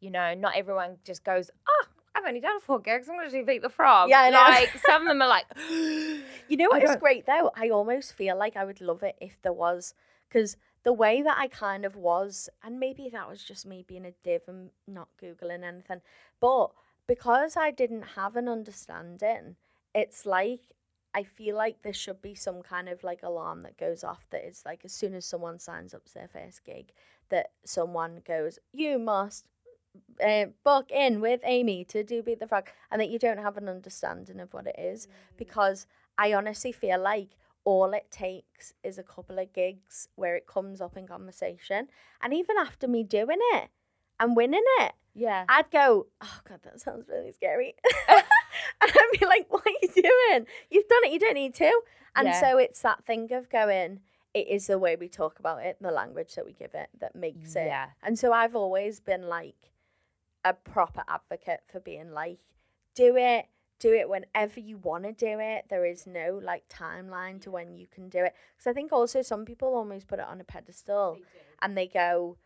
You know, not everyone just goes, oh, I've only done four gigs, I'm going to do Beat the Frog. Yeah, I know. Like, some of them are like, You know what is great though? I almost feel like I would love it if there was, because the way that I kind of was, and maybe that was just me being a div and not Googling anything, but because I didn't have an understanding, it's like I feel like there should be some kind of like alarm that goes off that is like as soon as someone signs up to their first gig, that someone goes, You must uh, book in with Amy to do Beat the Frog, and that you don't have an understanding of what it is because I honestly feel like all it takes is a couple of gigs where it comes up in conversation. And even after me doing it and winning it, yeah. I'd go, oh God, that sounds really scary. and I'd be like, what are you doing? You've done it, you don't need to. And Yeah. so it's that thing of going, it is the way we talk about it the language that we give it that makes it. Yeah. And so I've always been like a proper advocate for being like, do it, do it whenever you want to do it. There is no like timeline to when you can do it. Because I think also some people almost put it on a pedestal and they go,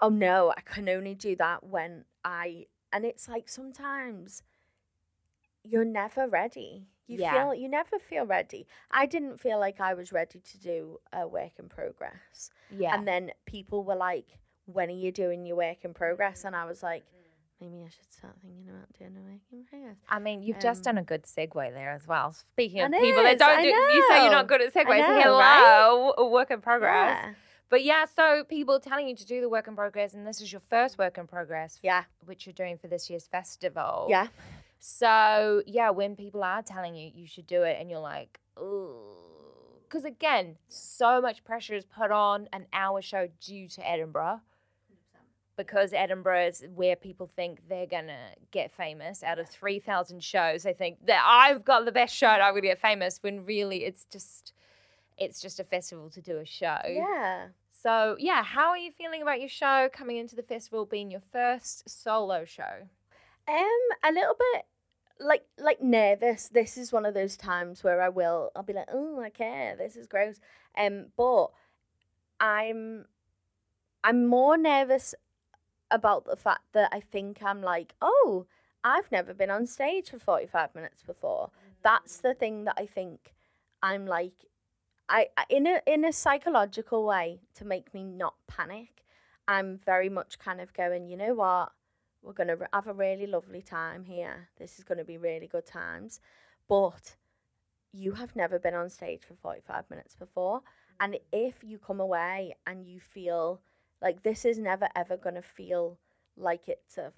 oh no, I can only do that when I. And it's like sometimes you're never ready. You Yeah. feel you never feel ready. I didn't feel like I was ready to do a work in progress. Yeah. And then people were like, when are you doing your work in progress? And I was like, maybe I should start thinking about doing a work in progress. I mean, you've just Um, done a good segue there as well. Speaking of people that is, don't I do, you say you're not good at segues. know, Hello, a work in progress. Yeah. But yeah, so people telling you to do the work in progress, and this is your first work in progress, Yeah. which you're doing for this year's festival. Yeah. So yeah, when people are telling you you should do it, and you're like, because again, so much pressure is put on an hour show due to Edinburgh. Because Edinburgh is where people think they're gonna get famous. Out of three thousand shows, they think that I've got the best show and I'm gonna get famous. When really, it's just, it's just a festival to do a show. Yeah. So yeah, how are you feeling about your show coming into the festival being your first solo show? Um, a little bit like like nervous. This is one of those times where I will I'll be like, oh, I care. This is gross. Um, but I'm I'm more nervous about the fact that I think I'm like, oh, I've never been on stage for forty five minutes before. That's the mm. thing that I think I'm like. I in a in a psychological way to make me not panic. I'm very much kind of going. You know what? We're going to have a really lovely time here. This is going to be really good times. But you have never been on stage for 45 minutes before. And mm. if you come away and you feel like this is never ever going to feel like it's a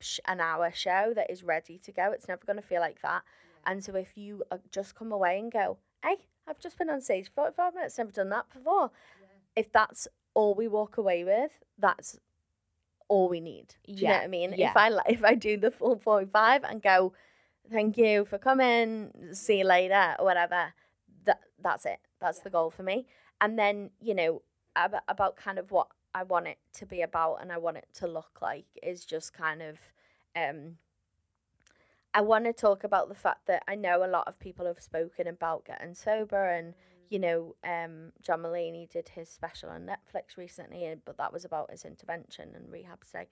sh- an hour show that is ready to go, it's never going to feel like that. And so if you uh, just come away and go, hey, I've just been on stage for 45 minutes, never done that before. If that's all we walk away with, that's all we need. Do you know Yeah, what I mean? yeah. If I if I do the full 45 and go, thank you for coming, see you later, or whatever, that that's it. That's the goal for me. And then, you know, about, about kind of what I want it to be about and I want it to look like is just kind of um I want to talk about the fact that I know a lot of people have spoken about getting sober and you know um John Mulaney did his special on Netflix recently and but that was about his intervention and rehab stay.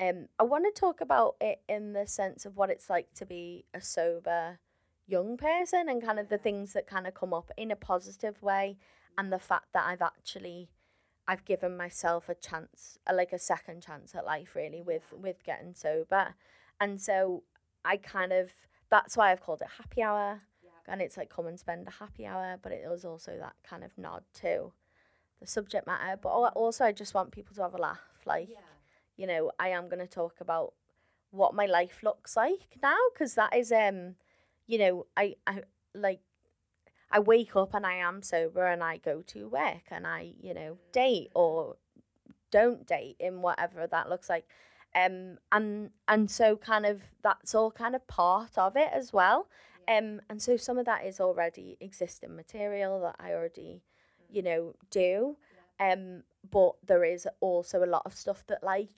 Um I want to talk about it in the sense of what it's like to be a sober young person and kind of the things that kind of come up in a positive way and the fact that I've actually I've given myself a chance, a, like a second chance at life, really, with with getting sober, and so I kind of that's why I've called it happy hour, and it's like come and spend a happy hour, but it was also that kind of nod to the subject matter, but also I just want people to have a laugh, like you know I am going to talk about what my life looks like now, because that is um, you know I I like I wake up and I am sober and I go to work and I, you know, date or don't date in whatever that looks like. Um and and so kind of that's all kind of part of it as well. Um and so some of that is already existing material that I already, you know, do. Um but there is also a lot of stuff that like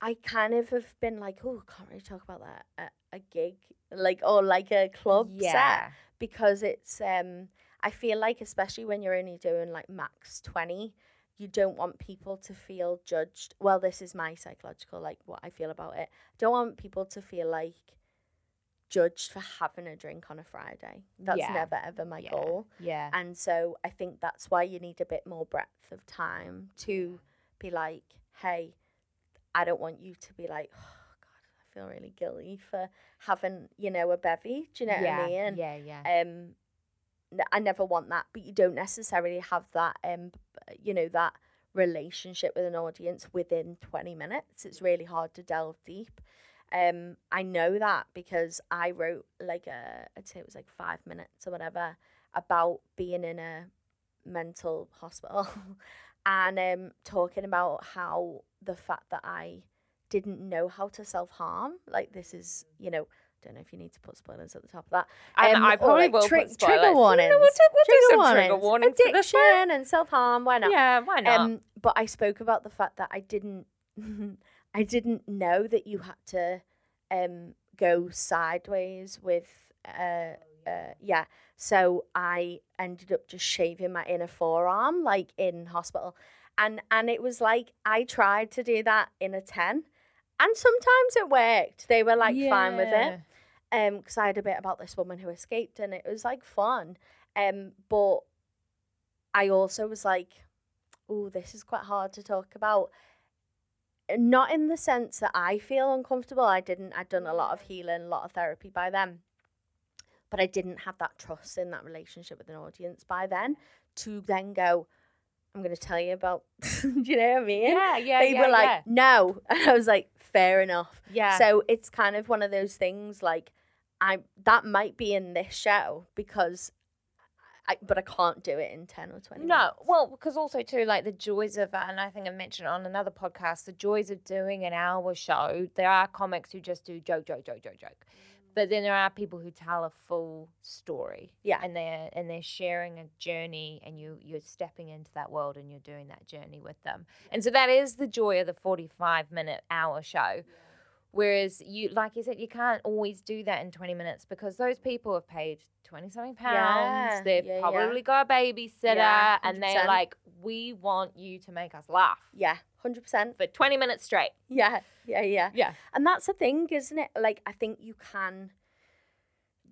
I kind of have been like, oh, can't really talk about that at a gig, like or like a club set because it's um I feel like especially when you're only doing like max 20 you don't want people to feel judged well this is my psychological like what I feel about it don't want people to feel like judged for having a drink on a Friday that's Yeah. never ever my Yeah. goal Yeah. and so I think that's why you need a bit more breadth of time to be like hey I don't want you to be like oh god I feel really guilty for having you know a bevy do you know yeah. what I mean Yeah. Yeah. um I never want that but you don't necessarily have that um you know that relationship with an audience within 20 minutes it's really hard to delve deep um I know that because I wrote like a I'd say it was like 5 minutes or whatever about being in a mental hospital and um talking about how the fact that I didn't know how to self-harm like this is you know don't know if you need to put spoilers at the top of that And um, I probably like, will tri- put trigger spoilers. warnings. No, we'll do, we'll do some warnings. trigger warnings for this one. Addiction and self harm. Why not? Yeah. Why not? Um, but I spoke about the fact that I didn't, I didn't know that you had to, um, go sideways with, uh, uh, yeah. So I ended up just shaving my inner forearm, like in hospital, and and it was like I tried to do that in a ten, and sometimes it worked. They were like fine with it Yeah. um because I had a bit about this woman who escaped and it was like fun um but I also was like oh this is quite hard to talk about not in the sense that I feel uncomfortable I didn't I'd done a lot of healing a lot of therapy by then but I didn't have that trust in that relationship with an audience by then to then go I'm going to tell you about do you know what I mean Yeah. Yeah. they yeah, were like yeah. no and I was like fair enough yeah. so it's kind of one of those things like I that might be in this show because I but I can't do it in 10 or 20 No, minutes. well, because also too, like the joys of, and I think I mentioned on another podcast, the joys of doing an hour show. There are comics who just do joke, joke, joke, joke, joke, but then there are people who tell a full story. Yeah. and they're and they're sharing a journey, and you you're stepping into that world, and you're doing that journey with them. And so that is the joy of the forty-five minute hour show. Whereas you, like you said, you can't always do that in 20 minutes because those people have paid 20 something pounds. Yeah, They've yeah, yeah. probably got a babysitter Yeah, and they're like, we want you to make us laugh yeah 100% for 20 minutes straight. yeah yeah yeah Yeah. and that's the thing isn't it like I think you can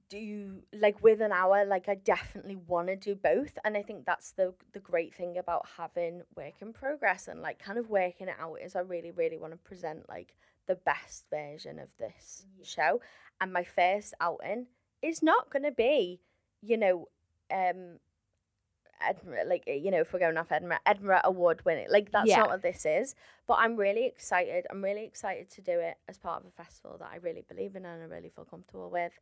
do like with an hour like i definitely want to do both and i think that's the the great thing about having work in progress and like kind of working it out is i really really want to present like the best version of this yeah. show and my first outing is not going to be you know um Edinburgh, like you know, if we're going off Edinburgh, Edinburgh award winning, like that's yeah. not what this is. But I'm really excited. I'm really excited to do it as part of a festival that I really believe in and I really feel comfortable with,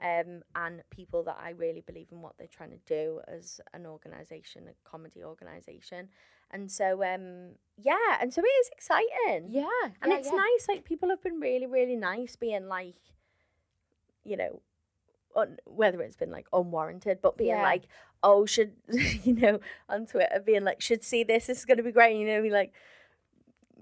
mm-hmm. um, and people that I really believe in what they're trying to do as an organisation, a comedy organisation, and so um, yeah, and so it is exciting. Yeah, and yeah, it's yeah. nice. Like people have been really, really nice, being like, you know, on whether it's been like unwarranted, but being yeah. like, oh, should you know, on Twitter being like, should see this, this is gonna be great, you know, be like,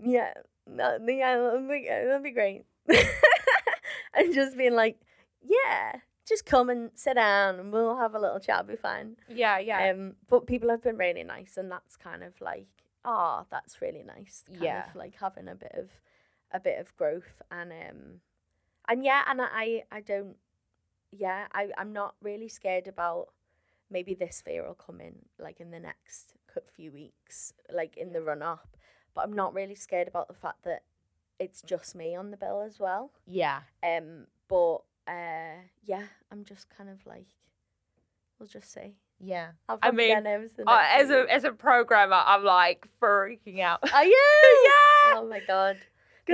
yeah, no, yeah, that'll be, that'll be great. and just being like, yeah, just come and sit down and we'll have a little chat, be fine. Yeah, yeah. Um, but people have been really nice, and that's kind of like, oh, that's really nice. Kind yeah, of like having a bit of, a bit of growth, and um, and yeah, and I, I don't yeah, I, I'm not really scared about maybe this fear will come in like in the next few weeks, like in the run up. But I'm not really scared about the fact that it's just me on the bill as well. Yeah. Um, but uh, yeah, I'm just kind of like, we'll just see. Yeah, I mean, uh, as a as a programmer, I'm like freaking out. Are you? yeah. Oh my god.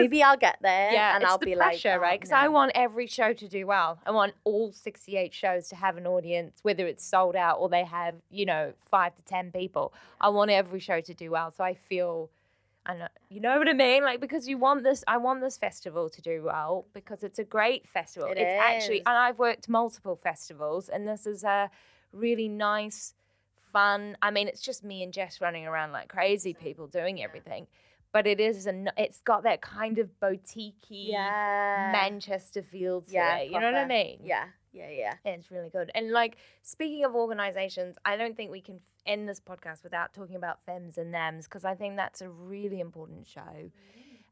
Maybe I'll get there yeah, and I'll be pressure, like, oh, right? Because no. I want every show to do well. I want all 68 shows to have an audience, whether it's sold out or they have, you know, five to 10 people. I want every show to do well. So I feel, I know, you know what I mean? Like, because you want this, I want this festival to do well because it's a great festival. It it's is. actually, and I've worked multiple festivals and this is a really nice, fun. I mean, it's just me and Jess running around like crazy people doing everything but it is an it's got that kind of boutiquey yeah. Manchester feel to yeah, it. You know what I mean? Yeah, yeah, yeah. It's really good. And like speaking of organizations, I don't think we can end this podcast without talking about Femmes and Thems because I think that's a really important show. Mm.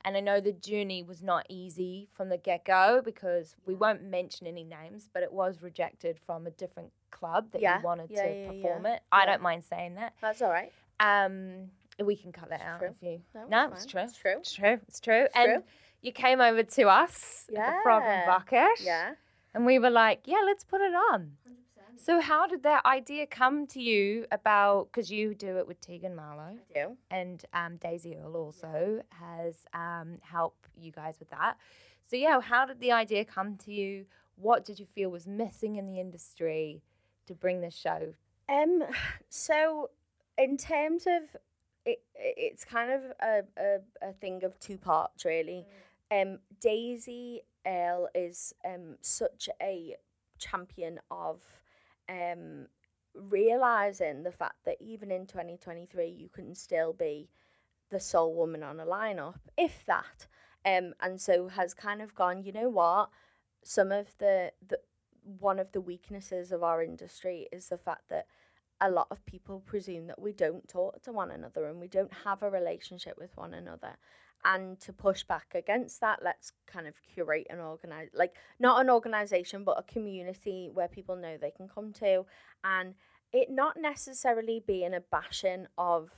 And I know the journey was not easy from the get go because we won't mention any names, but it was rejected from a different club that yeah. you wanted yeah, to yeah, perform it. I don't mind saying that. That's all right. Um, we can cut that it's out true. if you. No, no it's, it's, true. it's true. It's true. It's true. It's and true. you came over to us yeah. at the Frog and Bucket. Yeah. And we were like, yeah, let's put it on. 100%. So how did that idea come to you about, because you do it with Tegan Marlowe. I do. And um, Daisy Earle also has um, helped you guys with that. So yeah, how did the idea come to you? What did you feel was missing in the industry to bring this show? Um, so in terms of it, it's kind of a, a, a thing of two parts really. Mm. Um, Daisy Earle is um such a champion of um realizing the fact that even in 2023 you can still be the sole woman on a lineup, if that. Um, and so has kind of gone, you know what? Some of the, the one of the weaknesses of our industry is the fact that a lot of people presume that we don't talk to one another and we don't have a relationship with one another. And to push back against that, let's kind of curate and organize, like not an organization, but a community where people know they can come to, and it not necessarily being a bashing of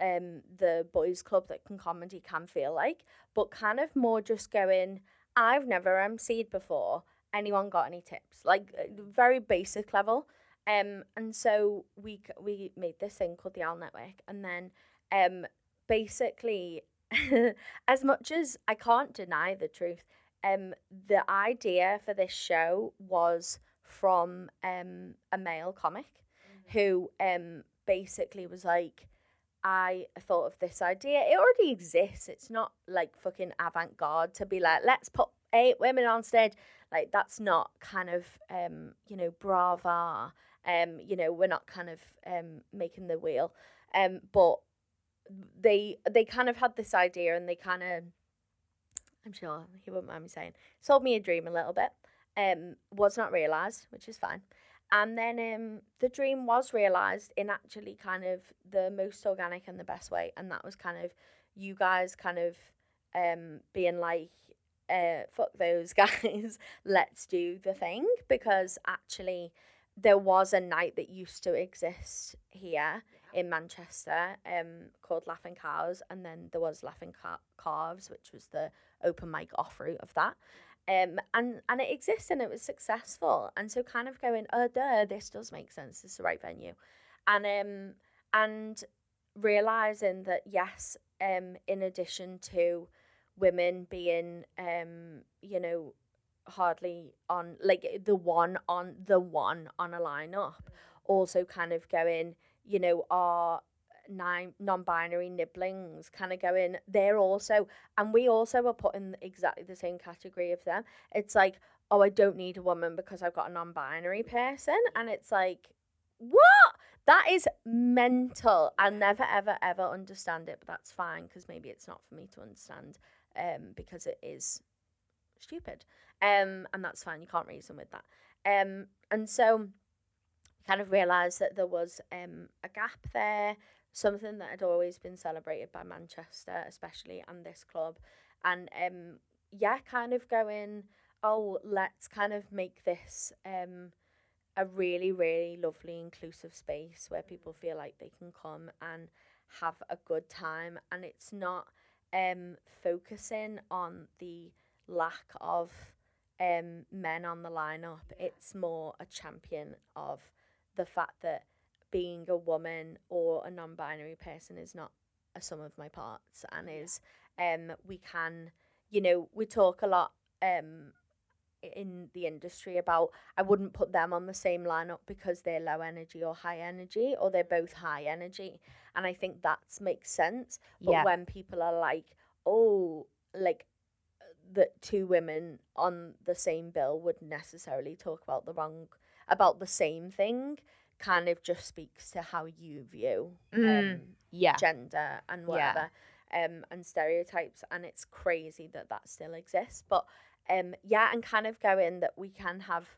um the boys club that can comedy can feel like, but kind of more just going, I've never emceed before. Anyone got any tips? Like uh, very basic level. Um, and so we we made this thing called the Owl Network, and then um, basically, as much as I can't deny the truth, um, the idea for this show was from um a male comic mm-hmm. who um basically was like. I thought of this idea. It already exists. It's not like fucking avant garde to be like, let's put eight women on stage. Like that's not kind of um, you know, brava um, you know, we're not kind of um, making the wheel. Um, but they they kind of had this idea and they kind of, I'm sure he wouldn't mind me saying, sold me a dream a little bit. Um, was not realised, which is fine. And then um, the dream was realised in actually kind of the most organic and the best way. And that was kind of you guys kind of um, being like, uh, fuck those guys, let's do the thing because actually there was a night that used to exist here in Manchester um, called Laughing Cows, and then there was Laughing Car- Calves, which was the open mic off route of that. Um, and and it exists and it was successful, and so kind of going, oh, duh, this does make sense. This is the right venue, and um, and realizing that yes, um, in addition to women being um, you know, hardly on like the one on the one on a lineup, also kind of going, you know, are nine non-binary nibblings kind of going they're also. And we also are put in exactly the same category of them. It's like oh i don't need a woman because i've got a non-binary person. And it's like what? That is mental. I'll never ever ever understand it but that's fine because maybe it's not for me to understand um because it is stupid um and that's fine you can't reason with that um and so kind of realised that there was um, a gap there, something that had always been celebrated by Manchester, especially and this club. And um, yeah, kind of going, oh, let's kind of make this um, a really, really lovely, inclusive space where people feel like they can come and have a good time. And it's not um, focusing on the lack of um, men on the lineup, it's more a champion of the fact that being a woman or a non-binary person is not a sum of my parts and is um we can you know we talk a lot um in the industry about I wouldn't put them on the same lineup because they're low energy or high energy or they're both high energy and I think that makes sense. But Yeah. when people are like oh like the two women on the same bill would necessarily talk about the wrong about the same thing kind of just speaks to how you view Mm, um, Yeah. gender and Yeah. whatever um and stereotypes and it's crazy that that still exists but um yeah and kind of going that we can have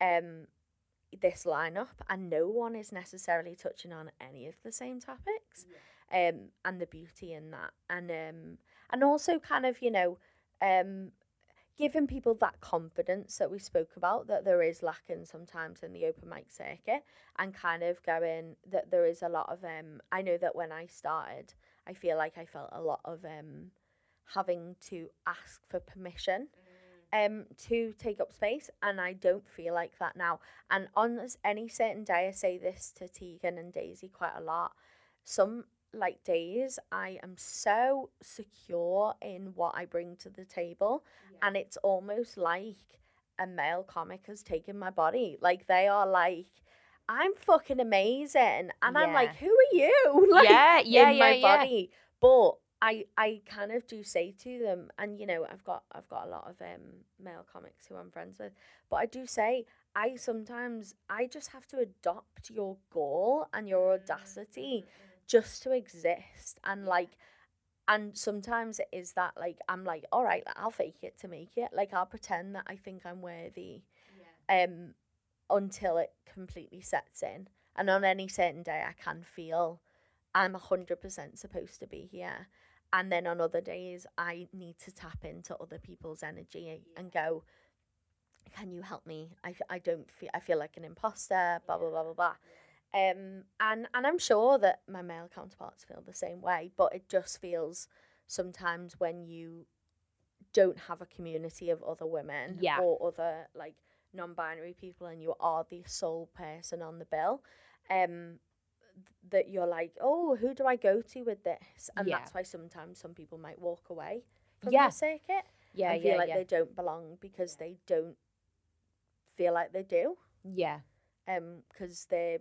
um this lineup and no one is necessarily touching on any of the same topics um and the beauty in that and um and also kind of you know um giving people that confidence that we spoke about that there is lacking sometimes in the open mic circuit and kind of going that there is a lot of um I know that when I started I feel like I felt a lot of um having to ask for permission um to take up space and I don't feel like that now. And on any certain day I say this to Tegan and Daisy quite a lot some like days I am so secure in what I bring to the table and it's almost like a male comic has taken my body. Like they are like I'm fucking amazing and I'm like who are you? Like yeah, yeah, in yeah, my yeah. body. But I I kind of do say to them and you know I've got I've got a lot of um male comics who I'm friends with but I do say I sometimes I just have to adopt your goal and your audacity just to exist and like and sometimes it is that like I'm like all right like, I'll fake it to make it. Like I'll pretend that I think I'm worthy um until it completely sets in. And on any certain day I can feel I'm 100% supposed to be here. And then on other days I need to tap into other people's energy and go can you help me? I, I don't feel I feel like an imposter blah blah blah blah blah um and and I'm sure that my male counterparts feel the same way but it just feels sometimes when you don't have a community of other women Yeah. or other like non-binary people and you are the sole person on the bill um th- that you're like oh who do I go to with this and Yeah. that's why sometimes some people might walk away from Yeah. the circuit Yeah, and feel yeah, like yeah. they don't belong because they don't feel like they do yeah. um because they're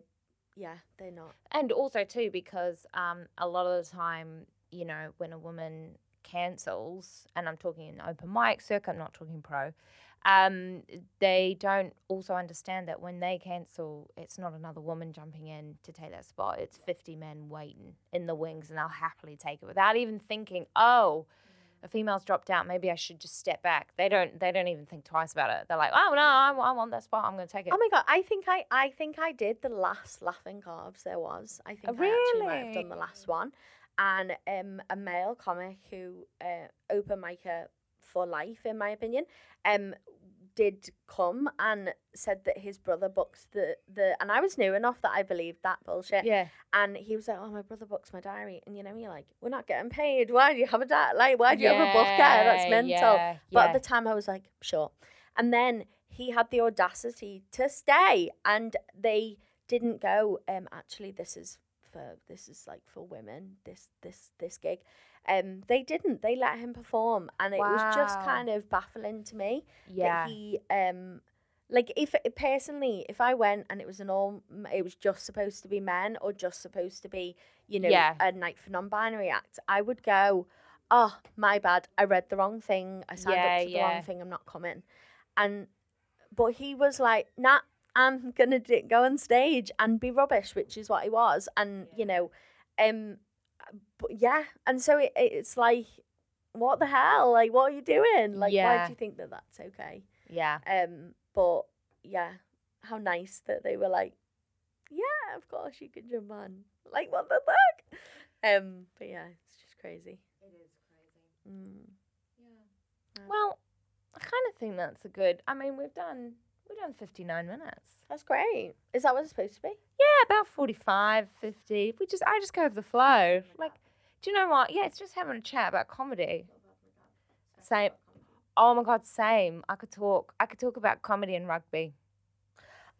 yeah they're not And also too, because um, a lot of the time, you know, when a woman cancels, and I'm talking in open mic circuit, I'm not talking pro, um, they don't also understand that when they cancel, it's not another woman jumping in to take that spot. It's 50 men waiting in the wings, and they'll happily take it without even thinking, oh, a female's dropped out. Maybe I should just step back. They don't. They don't even think twice about it. They're like, oh no, I, I want that spot. I'm going to take it. oh my god I think I I think I did the last laughing calves there was I think I actually might have done the last one and um a male comic who uh open micer for life, in my opinion, um, did come and said that his brother books the the and I was new enough that I believed that bullshit. Yeah. And he was like, "Oh, my brother books my diary," and you know, you're like, "We're not getting paid. Why do you have a diary? Like, why do you have a booker? That's mental." yeah, But yeah. at the time, I was like, "Sure." And then he had the audacity to stay, and they didn't go. Um, actually, this is for this is like for women. This this this gig. Um, they didn't. They let him perform, and it was just kind of baffling to me yeah. that he um like if personally if i went and it was an all it was just supposed to be men or just supposed to be you know Yeah. a night for non-binary act i would go oh my bad i read the wrong thing i signed Yeah, up to the wrong thing i'm not coming and but he was like nah i'm gonna do, go on stage and be rubbish which is what he was and you know um but yeah and so it, it's like what the hell like what are you doing like why do you think that that's okay yeah. um, but yeah, how nice that they were like, yeah, of course you can jump on. Like what the fuck? Um, but yeah, it's just crazy. It is crazy. Mm. Yeah. Well, I kind of think that's a good. I mean, we've done we've done 59 minutes. That's great. Is that what it's supposed to be? Yeah, about 45, 50. We just I just go with the flow. Like, do you know what? Yeah, it's just having a chat about comedy. Same. Oh my god, same. I could talk. I could talk about comedy and rugby.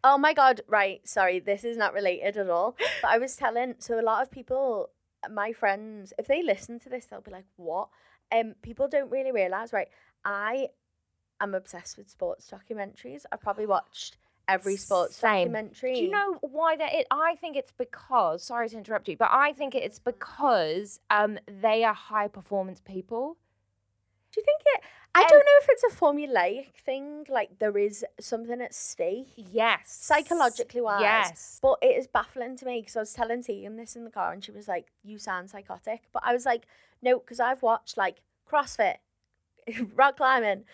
Oh my god, right. Sorry, this is not related at all. But I was telling so a lot of people, my friends, if they listen to this, they'll be like, What? Um, people don't really realise, right? I am obsessed with sports documentaries. I've probably watched every sports Same. documentary. Do you know why that is? I think it's because, sorry to interrupt you, but I think it's because um they are high performance people. Do you think it? I don't know if it's a formulaic thing. Like there is something at stake Yes. psychologically wise. Yes. But it is baffling to me because I was telling Tegan this in the car and she was like, "You sound psychotic." But I was like, "No," because I've watched like CrossFit, rock climbing,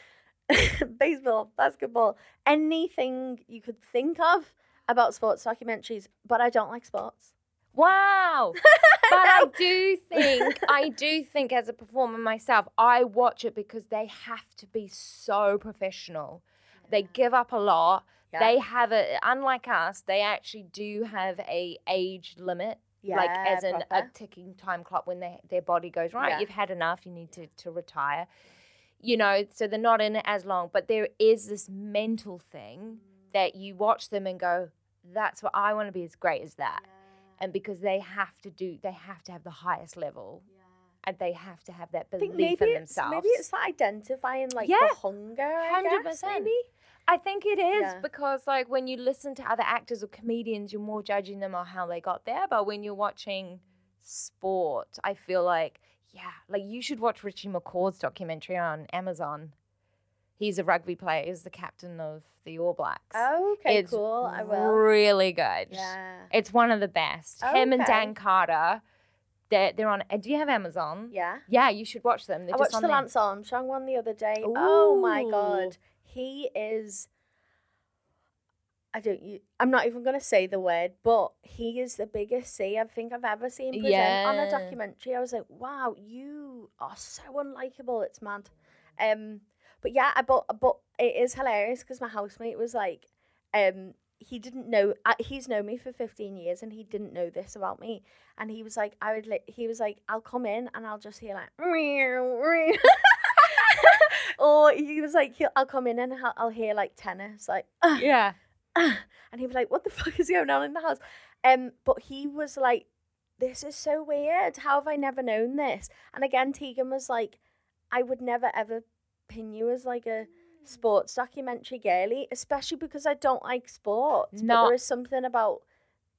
baseball, basketball, anything you could think of about sports documentaries. But I don't like sports. Wow. but I do think I do think as a performer myself, I watch it because they have to be so professional. They give up a lot. Yeah. They have a unlike us, they actually do have a age limit. like as in a ticking time clock when they, their body goes right Yeah. you've had enough you need to, to retire you know so they're not in it as long but there is this mental thing that you watch them and go that's what i want to be as great as that and because they have to do they have to have the highest level and they have to have that belief maybe in themselves maybe it's that identifying like Yeah. the hunger. I guess, 100%. maybe. I think it is Yeah. because, like, when you listen to other actors or comedians, you're more judging them on how they got there. But when you're watching sport, I feel like, yeah, like you should watch Richie McCaw's documentary on Amazon. He's a rugby player. He's the captain of the All Blacks. Oh, okay, it's cool. I will. really good. Yeah. It's one of the best. Him and Dan Carter, they're, they're on. Do you have Amazon? Yeah. Yeah, you should watch them. They're I watched the. Lance Armstrong one the other day. Oh my god. He is I don't you I'm not even gonna say the word, but he is the biggest C I think I've ever seen present on a documentary. I was like, wow, you are so unlikable. It's mad. Um, but yeah, I but but it is hilarious because my housemate was like, um, he didn't know. Uh, he's known me for fifteen years, and he didn't know this about me. And he was like, I would. Li- he was like, I'll come in and I'll just hear like, or he was like, I'll come in and I'll, I'll hear like tennis, like, "Ah, Yeah. Ah," and he'd be like, what the fuck is going on in the house? Um, but he was like, this is so weird. How have I never known this? And again, Tegan was like, I would never ever pin you as like a sports documentary girly, especially because I don't like sports. No. But there is something about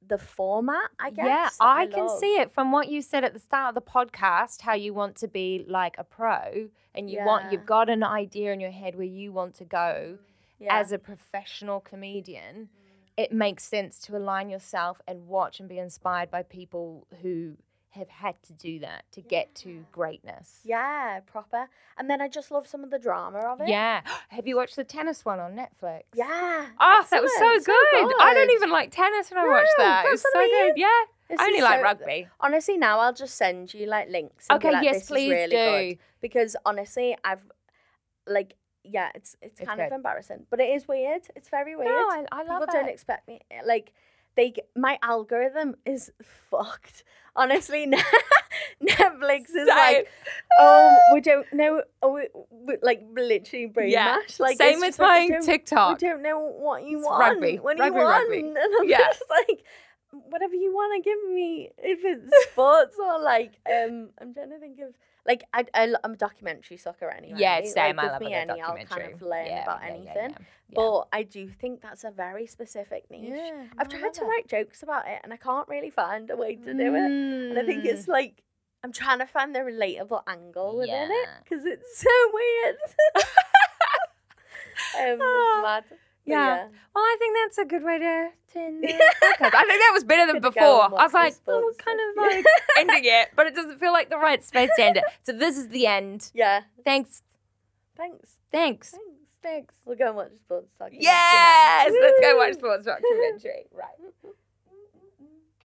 the format, I guess. Yeah, that I, can see it from what you said at the start of the podcast. How you want to be like a pro, and you want you've got an idea in your head where you want to go Yeah. as a professional comedian. It makes sense to align yourself and watch and be inspired by people who have had to do that to get to greatness. yeah, proper. And then I just love some of the drama of it. Yeah. Have you watched the tennis one on Netflix? Yeah. Oh, that was so excellent, good. I don't even like tennis when I watch that. It was that's so good. Yeah. This I only like so- rugby. Honestly, now I'll just send you like links. Okay, like, yes, please really do. Good. Because honestly, I've like yeah, it's it's, It's kind good. of embarrassing, but it is weird. It's very weird. No, I, I love People don't expect me like they my algorithm is fucked. Honestly, Netflix is like, oh, we don't know, oh, we, we, like literally brain Yeah. mash. Like Same with just like, my TikTok. We don't know what you It's want. rugby. Do Rugby, you want? rugby. And I'm Yeah. just like, whatever you want to give me. If it's sports or like, um, I'm trying to think of like I, I am a documentary sucker anyway. Yeah, same. Like, I love me a any, I'll kind of learn Yeah, about yeah, anything. yeah. But I do think that's a very specific niche. Yeah, I've I tried to it. write jokes about it and I can't really find a way to do it. And I think Mm. it's like I'm trying to find the relatable angle within it because it's so weird. um, Oh, it's mad. But yeah. Well, I think that's a good way to, to end the podcast. I think that was better than Good to go before. I was like, oh, we're kind of like ending it, but it doesn't feel like the right space to end it. So this is the end. Yeah. Thanks. Thanks. Thanks. Thanks. Thanks. We'll go and watch sports. documentary. Yes! Let's go watch sports documentary. Right.